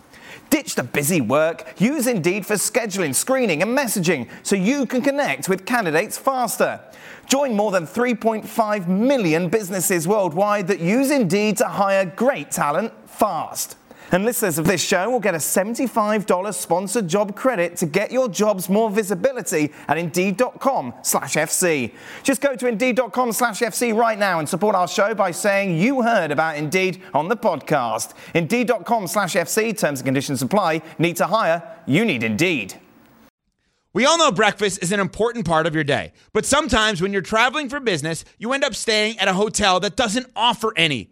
Ditch the busy work. Use Indeed for scheduling, screening, and messaging so you can connect with candidates faster. Join more than 3.5 million businesses worldwide that use Indeed to hire great talent fast. And listeners of this show will get a $75 sponsored job credit to get your jobs more visibility at Indeed.com slash FC. Just go to Indeed.com slash FC right now and support our show by saying you heard about Indeed on the podcast. Indeed.com slash FC, terms and conditions apply. Need to hire? You need Indeed. We all know breakfast is an important part of your day, but sometimes when you're traveling for business, you end up staying at a hotel that doesn't offer any.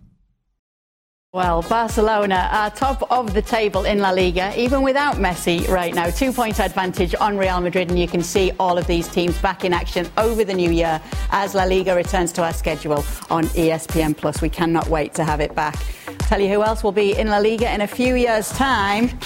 Well, Barcelona are top of the table in La Liga, even without Messi right now. Two point advantage on Real Madrid, and you can see all of these teams back in action over the new year as La Liga returns to our schedule on ESPN Plus. We cannot wait to have it back. Tell you who else will be in La Liga in a few years' time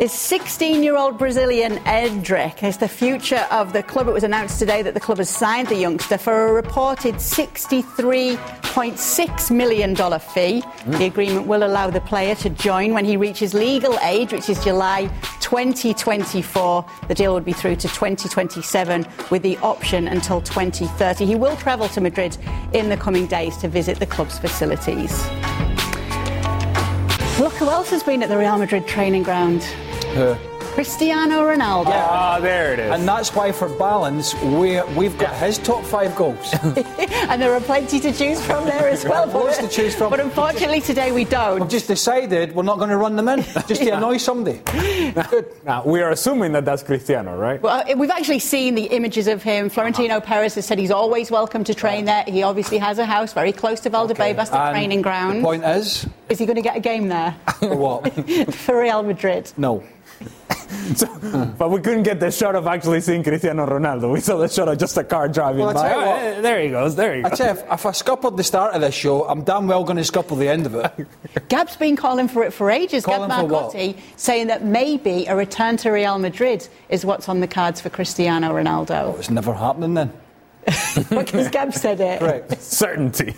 is 16 year old Brazilian Endrick. It's the future of the club. It was announced today that the club has signed the youngster for a reported $63.6 million fee. Mm. The agreement will allow the player to join when he reaches legal age, which is July 2024. The deal would be through to 2027 with the option until 2030. He will travel to Madrid in the coming days to visit the club's facilities. Look who else has been at the Real Madrid training ground. Who? Cristiano Ronaldo. Ah, oh, there it is. And that's why, for balance, we, we've got his top five goals. and there are plenty to choose from there as well. Lots to choose from. But unfortunately, today we don't. We've just decided we're not going to run them in, just to annoy somebody. Good. Now, we are assuming that that's Cristiano, right? Well, uh, we've actually seen the images of him. Florentino uh-huh. Perez has said he's always welcome to train there. He obviously has a house very close to Valdebebas, okay. the training ground. The point is? Is he going to get a game there? For what? For Real Madrid. No. so, but we couldn't get the shot of actually seeing Cristiano Ronaldo. We saw the shot of just a car driving well, by. Oh, there he goes. There he goes. I tell you, if, if I scuppered the start of this show, I'm damn well going to scupper the end of it. Gab's been calling for it for ages. Calling Gab Marcotti saying that maybe a return to Real Madrid is what's on the cards for Cristiano Ronaldo. Oh, it's never happening then. because Gab said it. Correct. Certainty.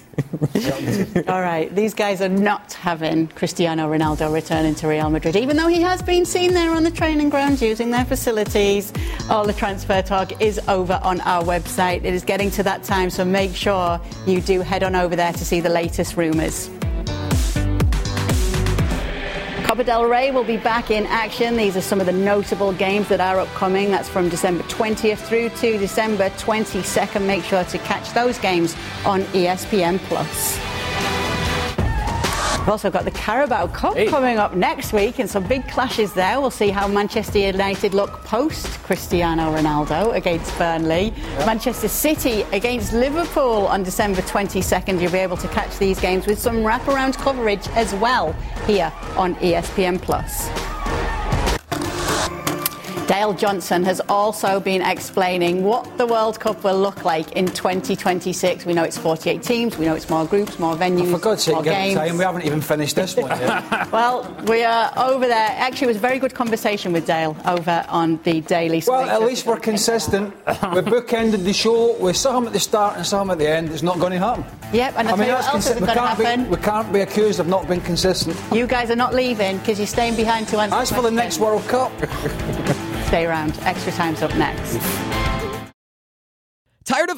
All right. These guys are not having Cristiano Ronaldo returning to Real Madrid, even though he has been seen there on the training ground using their facilities. All the transfer talk is over on our website. It is getting to that time, so make sure you do head on over there to see the latest rumours. Copa del Rey will be back in action. These are some of the notable games that are upcoming. That's from December 20th through to December 22nd. Make sure to catch those games on ESPN Plus. We've also got the Carabao Cup hey. coming up next week and some big clashes there. We'll see how Manchester United look post Cristiano Ronaldo against Burnley. Yep. Manchester City against Liverpool on December 22nd. You'll be able to catch these games with some wraparound coverage as well here on ESPN Plus. Dale Johnson has also been explaining what the World Cup will look like in 2026. We know it's 48 teams, we know it's more groups, more venues, oh, for God's sake, more games. Time. We haven't even finished this one yet. well, we are over there. Actually, it was a very good conversation with Dale over on the Daily. Well, at least we're consistent. we bookended the show with some at the start and some at the end. It's not going to happen. Yep, and I, I mean, what else consi- we, can't be, we can't be accused of not being consistent. You guys are not leaving because you're staying behind to answer. As for the next World Cup. Stay around. Extra time's up next.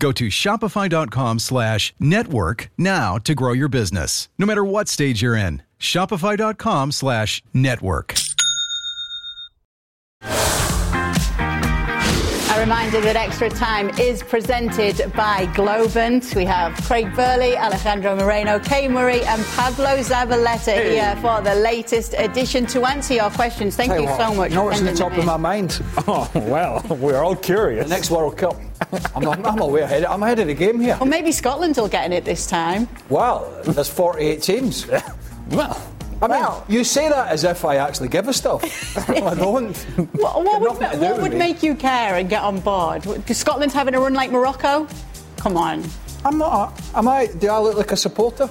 Go to shopify.com slash network now to grow your business, no matter what stage you're in. Shopify.com slash network. A reminder that Extra Time is presented by Globant. We have Craig Burley, Alejandro Moreno, Kay Murray, and Pablo Zabaleta hey. here for the latest edition to answer your questions. Thank Tell you what, so much. You know what's on the top of my mind? Oh, well, we're all curious. The next World Cup. I'm, I'm, I'm ahead. I'm ahead of the game here. Well, maybe Scotland will get in it this time. Well, there's 48 teams. Well, I mean, Well. you say that as if I actually give a stuff. I don't. What, what would, do what would make you care and get on board? Is Scotland having a run like Morocco? Come on. I'm not. Am I? Do I look like a supporter?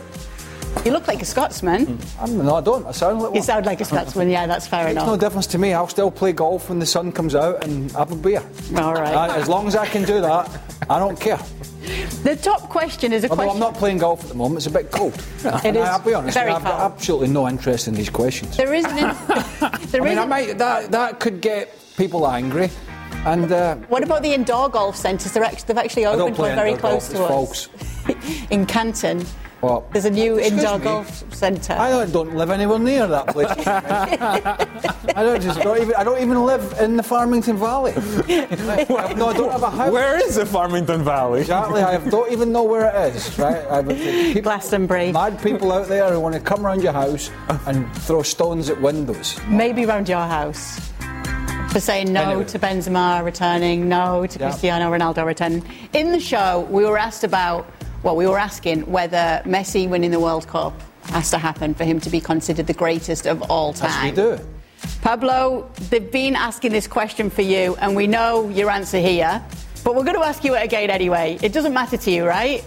You look like a Scotsman. I'm, no, I don't. I sound like You sound like a Scotsman, yeah, that's fair Makes no difference to me. I'll still play golf when the sun comes out and have a beer. All right. Uh, as long as I can do that, I don't care. The top question is a Although question. I'm not playing golf at the moment, it's a bit cold. It And is I'll be honest, very I've got cold. absolutely no interest in these questions. There isn't. there I mean, I might, that, that could get people angry. And uh, What about the indoor golf centres? They're they've actually I don't opened play one very indoor close golf, to it's us in Canton. What? There's a new Excuse indoor golf centre. I don't- don't live anywhere near that place. I don't just don't even. I don't even live in the Farmington Valley. no, I don't have a house. where is the Farmington Valley? Exactly. I don't even know where it is. Right. I, people, Glastonbury. mad people out there who want to come around your house and throw stones at windows. Maybe round your house. For saying no Anyway. to Benzema returning, no to Yeah. Cristiano Ronaldo returning. In the show, we were asked about, well, we were asking whether Messi winning the World Cup has to happen for him to be considered the greatest of all As we time. do. Pablo, they've been asking this question for you, and we know your answer here, but we're going to ask you it again anyway. It doesn't matter to you, right?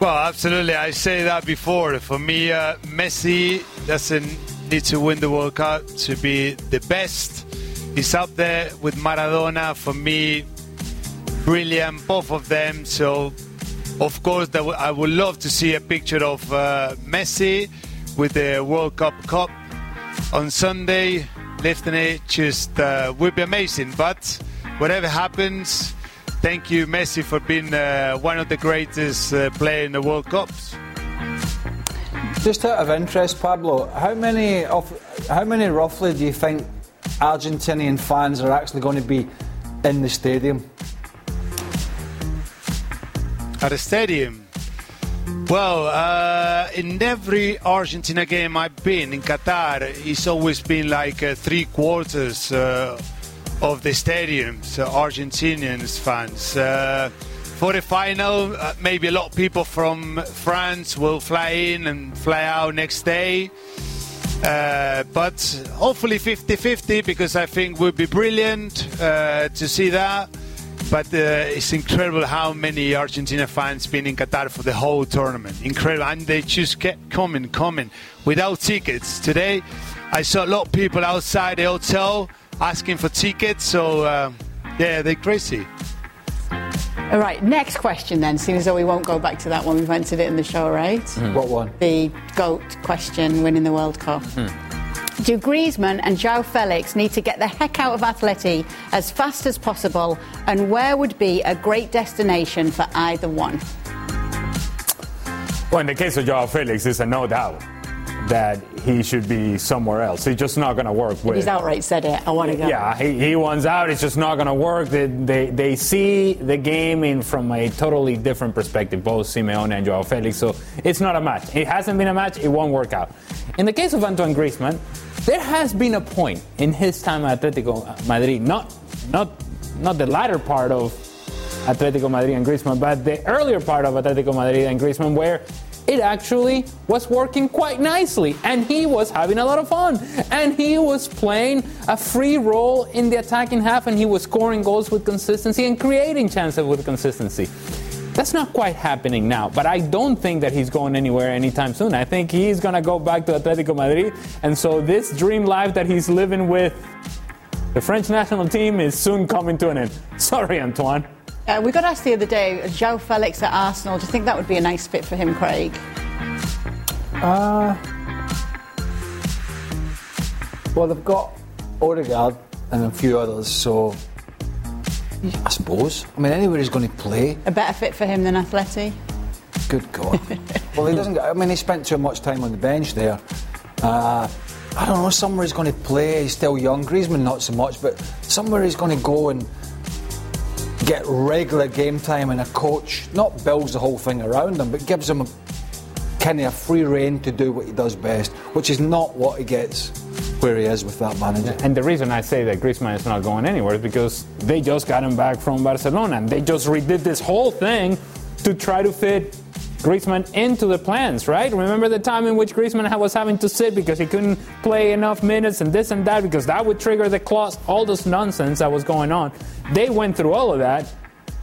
Well, absolutely. I say that before. For me, uh, Messi doesn't need to win the World Cup to be the best. He's up there with Maradona. For me, brilliant, both of them. So, of course, I would love to see a picture of uh, Messi with the World Cup cup on Sunday. Lifting it just uh, would be amazing. But whatever happens, thank you, Messi, for being uh, one of the greatest uh, players in the World Cups. Just out of interest, Pablo, how many of how many roughly do you think Argentinian fans are actually going to be in the stadium? at the stadium. Well, uh, in every Argentina game I've been in Qatar, it's always been like uh, three quarters uh, of the stadium, so Argentinians fans. Uh, for the final, uh, maybe a lot of people from France will fly in and fly out next day. Uh, but hopefully 50-50 because I think would be brilliant uh, to see that. But uh, it's incredible how many Argentina fans been in Qatar for the whole tournament. Incredible, and they just kept coming, coming without tickets. Today, I saw a lot of people outside the hotel asking for tickets. So uh, yeah, they're crazy. All right, next question then, seeing as though we won't go back to that one. We've answered it in the show, right? Hmm. What one? The GOAT question, winning the World Cup. Hmm. Do Griezmann and João Felix need to get the heck out of Atleti as fast as possible? And where would be a great destination for either one? Well, in the case of Joao Felix, it's a no doubt that he should be somewhere else. He's just not going to work with. He's outright said it. I want to go. Yeah, he, he wants out. It's just not going to work. They, they, they see the game in from a totally different perspective, both Simeone and Joao Felix. So it's not a match. It hasn't been a match. It won't work out. In the case of Antoine Griezmann, there has been a point in his time at Atletico Madrid, not not not the latter part of Atletico Madrid and Griezmann, but the earlier part of Atletico Madrid and Griezmann, where it actually was working quite nicely, and he was having a lot of fun, and he was playing a free role in the attacking half, and he was scoring goals with consistency and creating chances with consistency. That's not quite happening now, but I don't think that he's going anywhere anytime soon. I think he's going to go back to Atletico Madrid, and so this dream life that he's living with the French national team is soon coming to an end. Sorry, Antoine. Uh, we got asked the other day, João Felix at Arsenal. Do you think that would be a nice fit for him, Craig? Uh, well, they've got Odegaard and a few others, so I suppose. I mean, anywhere he's going to play, A better fit for him than Atleti? good God. well, he doesn't. Get, I mean, he spent too much time on the bench there. Uh, I don't know. Somewhere he's going to play. He's still young. Griezmann not so much, but somewhere he's going to go and get regular game time, and a coach not builds the whole thing around him, but gives him a kind of a free rein to do what he does best, which is not what he gets where he is with that manager. And the reason I say that Griezmann is not going anywhere is because they just got him back from Barcelona and they just redid this whole thing to try to fit Griezmann into the plans, right? Remember the time in which Griezmann was having to sit because he couldn't play enough minutes and this and that because that would trigger the clause, all this nonsense that was going on. They went through all of that.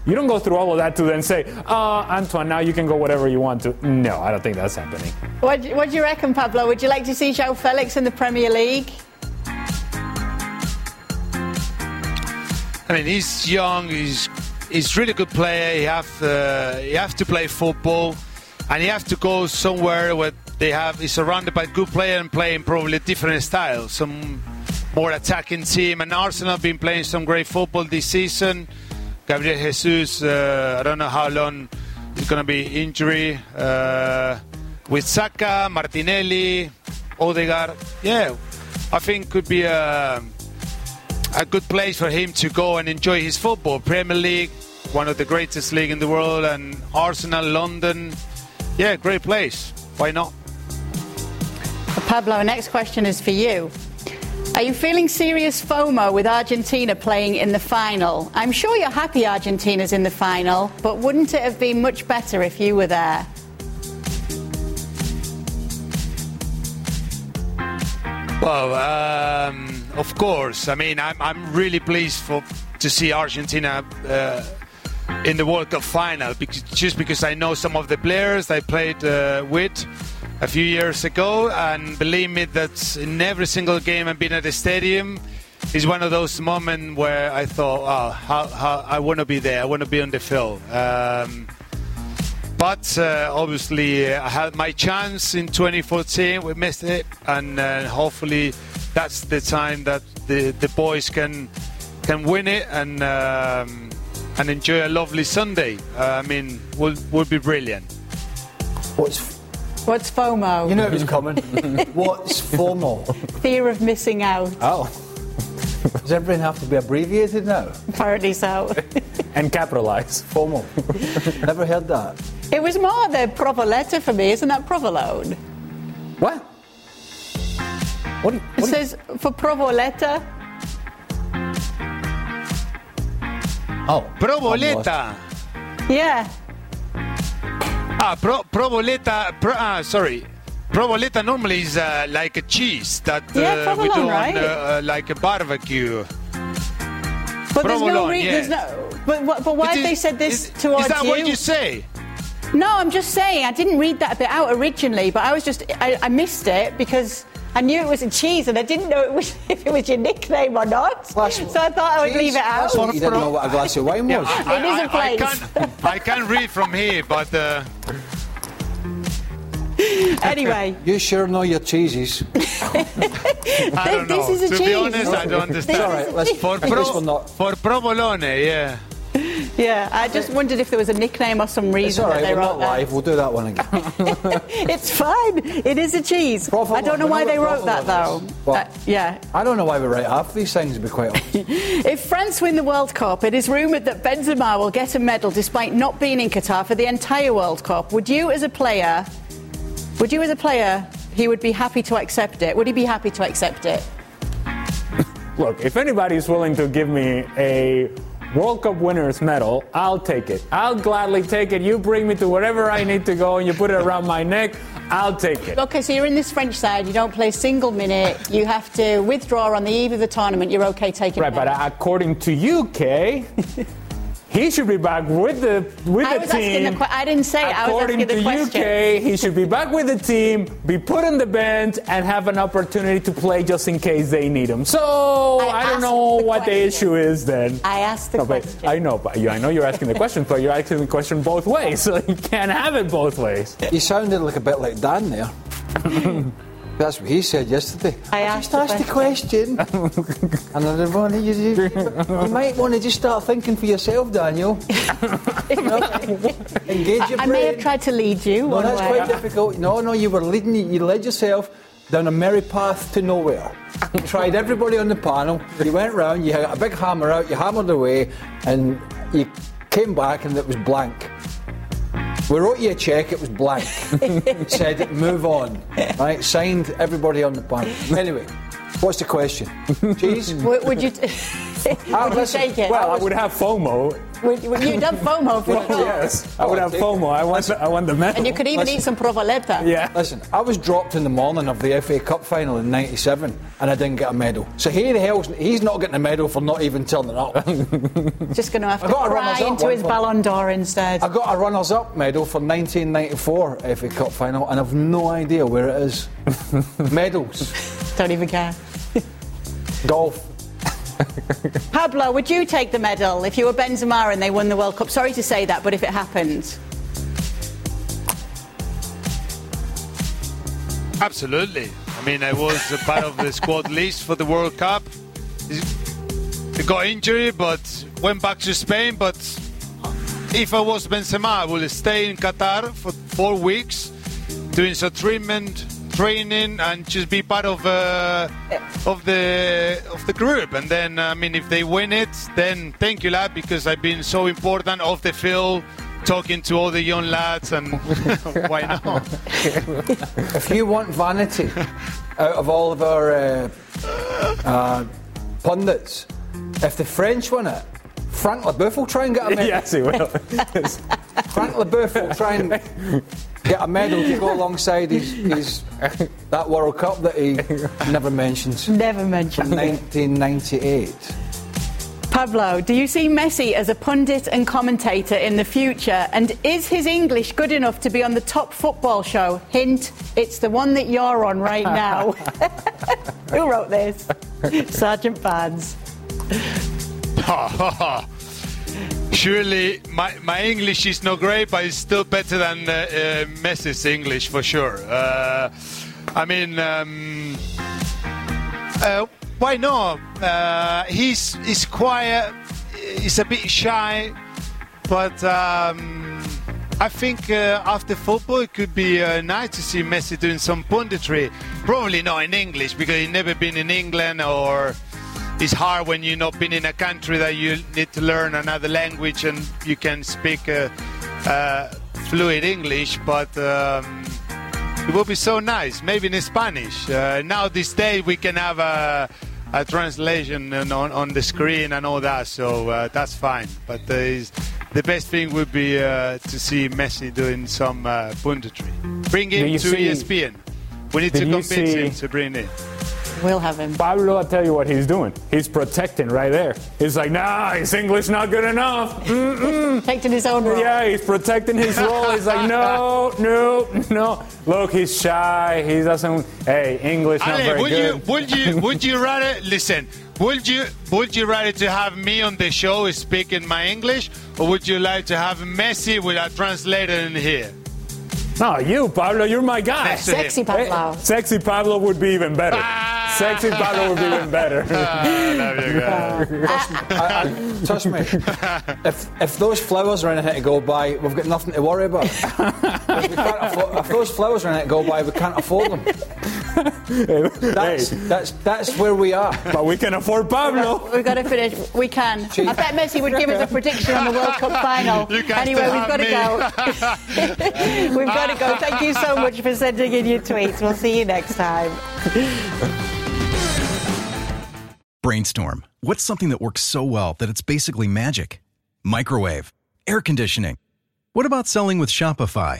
You don't go through all of that to then say, uh, Antoine, now you can go whatever you want to. No, I don't think that's happening. What, what do you reckon, Pablo? Would you like to see Joe Felix in the Premier League? I mean, he's young. He's he's really good player. He have uh, he have to play football, and he have to go somewhere where they have he's surrounded by good player and playing probably different styles, some more attacking team. And Arsenal have been playing some great football this season. Gabriel Jesus, uh, I don't know how long he's going to be injury. Uh, with Saka, Martinelli, Odegaard, yeah, I think could be a a good place for him to go and enjoy his football. Premier League, one of the greatest league in the world, and Arsenal, London, yeah, great place. Why not? Pablo, next question is for you. Are you feeling serious FOMO with Argentina playing in the final? I'm sure you're happy Argentina's in the final, but wouldn't it have been much better if you were there? Well, um, of course. I mean, I'm, I'm really pleased for to see Argentina uh, in the World Cup final because, just because I know some of the players I played uh, with a few years ago, and believe me, that in every single game I've been at the stadium is one of those moments where I thought, oh, how, how I want to be there. I want to be on the field. Um, but uh, obviously, uh, I had my chance in 2014. We missed it, and uh, hopefully, that's the time that the, the boys can can win it and um, and enjoy a lovely Sunday. Uh, I mean, will will be brilliant. What's What's FOMO? you know it was coming? What's FOMO? Fear of missing out. Oh, does everything have to be abbreviated now? Apparently so. And capitalize. FOMO. Never heard that. it was more the provoleta for me, isn't that provolone? What? What? do you- It what do you- says for provoleta. oh, Provoleta. Yeah. Ah, pro, provoleta. Pro, ah, sorry. Provoleta normally is uh, like a cheese that Yeah, uh, we do provolone, on uh, uh, like a barbecue. But there's no Provolone, re- there's no. But, but why It have they said this is, towards Is that you? what you say? No, I'm just saying. I didn't read that bit out originally, but I was just I, I missed it because I knew it was a cheese and I didn't know it was, if it was your nickname or not. so I thought I would leave it out. That's what you didn't know what a glass of wine was. I, It is a I- I place. can't, I can't read from here, but uh, anyway, You sure know your cheeses. I don't this is a to cheese. be honest, I don't understand. is All right, let's For, pro, for provolone, yeah. Yeah, I just wondered if there was a nickname or some It's reason all that right. they We're wrote not that. live. We'll do that one again. It's fine. It is a cheese. Provolone, I don't know why they wrote that though. provolone is. What? Uh, yeah. I don't know why we write half these things. To be quite honest. If France win the World Cup, it is rumoured that Benzema will get a medal despite not being in Qatar for the entire World Cup. Would you, as a player, would you, as a player, he would be happy to accept it? Would he be happy to accept it? Look, if anybody's willing to give me a World Cup winners medal, I'll take it. I'll gladly take it. You bring me to wherever I need to go and you put it around my neck, I'll take it. Okay, so you're in this French side. You don't play a single minute. You have to withdraw on the eve of the tournament. You're okay taking it. Right, but according to you, Kay, he should be back with the with I the was asking team. the que- I didn't say it. I was According asking the to question. UK, he should be back with the team, be put on the bench, and have an opportunity to play just in case they need him. So I I, don't know the what the issue is then. I asked the No, but question. I know, but you, I know you're asking the question, but you're asking the question both ways, so you can't have it both ways. You sounded like a bit like Dan there. That's what he said yesterday. I just asked asked the question. and I don't you, you, you might want to just start thinking for yourself, Daniel. You know, Engage your I may have tried to lead you. No, that's way. quite difficult. No, no, you were leading. You led yourself down a merry path to nowhere. You tried everybody on the panel. You went round. You had a big hammer out. You hammered away, and you came back, and it was blank. We wrote you a check. It was blank. Said move on. Right, signed everybody on the panel. Anyway, What's the question? Cheese? Would, would you, t- ah, would you take it? Well, I would have FOMO. Would, would you done FOMO for the Yes, I would Oh, have FOMO. I want, the, I want the medal. And you could even Listen. eat some provoleta. Yeah. Listen, I was dropped in the morning of the FA Cup final in '97, and I didn't get a medal. So he the hell's he's not getting a medal for not even turning up. Just going to have to got cry runners-up into his Ballon d'Or instead. I got a runners-up medal for 1994 FA Cup final, and I've no idea where it is. Medals, Don't even care. golf. Pablo, would you take the medal if you were Benzema and they won the World Cup? Sorry to say that, but if it happened, Absolutely. I mean, I was a part of the squad list for the World Cup. I got injured, but went back to Spain. But if I was Benzema, I would stay in Qatar for four weeks, doing some treatment, training, and just be part of uh, of the of the group. And then, I mean, if they win it, then thank you, lad, because I've been so important off the field. Talking to all the young lads, and why not? If you want vanity out of all of our uh, uh, pundits, if the French win it, Frank Leboeuf will try and get a medal. yes, he will. Frank Leboeuf will try and get a medal to go alongside his, his that World Cup that he never mentions. never mentioned 1998. Pablo, do you see Messi as a pundit and commentator in the future? And is his English good enough to be on the top football show? Hint, it's the one that you're on right now. Who wrote this? Sergeant Barnes. Surely, my, my English is not great, but it's still better than uh, uh, Messi's English for sure. Uh, I mean, um, uh, why not? He's he's quiet. He's a bit shy, but um, I think uh, after football it could be uh, nice to see Messi doing some punditry. Probably not in English because he's never been in England or it's hard when you've not been in a country that you need to learn another language and you can speak uh, uh, fluid English, but um, it would be so nice, maybe in Spanish. Uh, now this day we can have a, a translation and on, on the screen and all that, so uh, that's fine. But uh, the best thing would be uh, to see Messi doing some uh, punditry. Bring him to ESPN. We need to convince him to bring it. We'll have him. Pablo, I'll tell you what he's doing. He's protecting right there. He's like, nah, his English not good enough. Mm-mm. Protecting his own role. Yeah, he's protecting his role. He's like, no, no, no. Look, he's shy. He doesn't. Hey, English not Ale, very would good. you would you would you rather listen? Would you would you rather to have me on the show speaking my English, or would you like to have Messi with a translator in here? No, you, Pablo, you're my guy. Next to him. Sexy Pablo. Hey, eh, sexy Pablo would be even better. Ah. Sexy Pablo would be even better. There you go. I, I, trust me, if, if those flowers are anything to go by, we've got nothing to worry about. if, afford, if those flowers are anything to go by, we can't afford them. That's, Hey. that's, that's where we are. but we can afford Pablo. We've got to finish. We can. I bet Messi would give us a prediction on the World Cup final. You Anyway, we've got to go. we've got to go. Thank you so much for sending in your tweets. We'll see you next time. Brainstorm. What's something that works so well that it's basically magic? Microwave, air conditioning. What about selling with Shopify?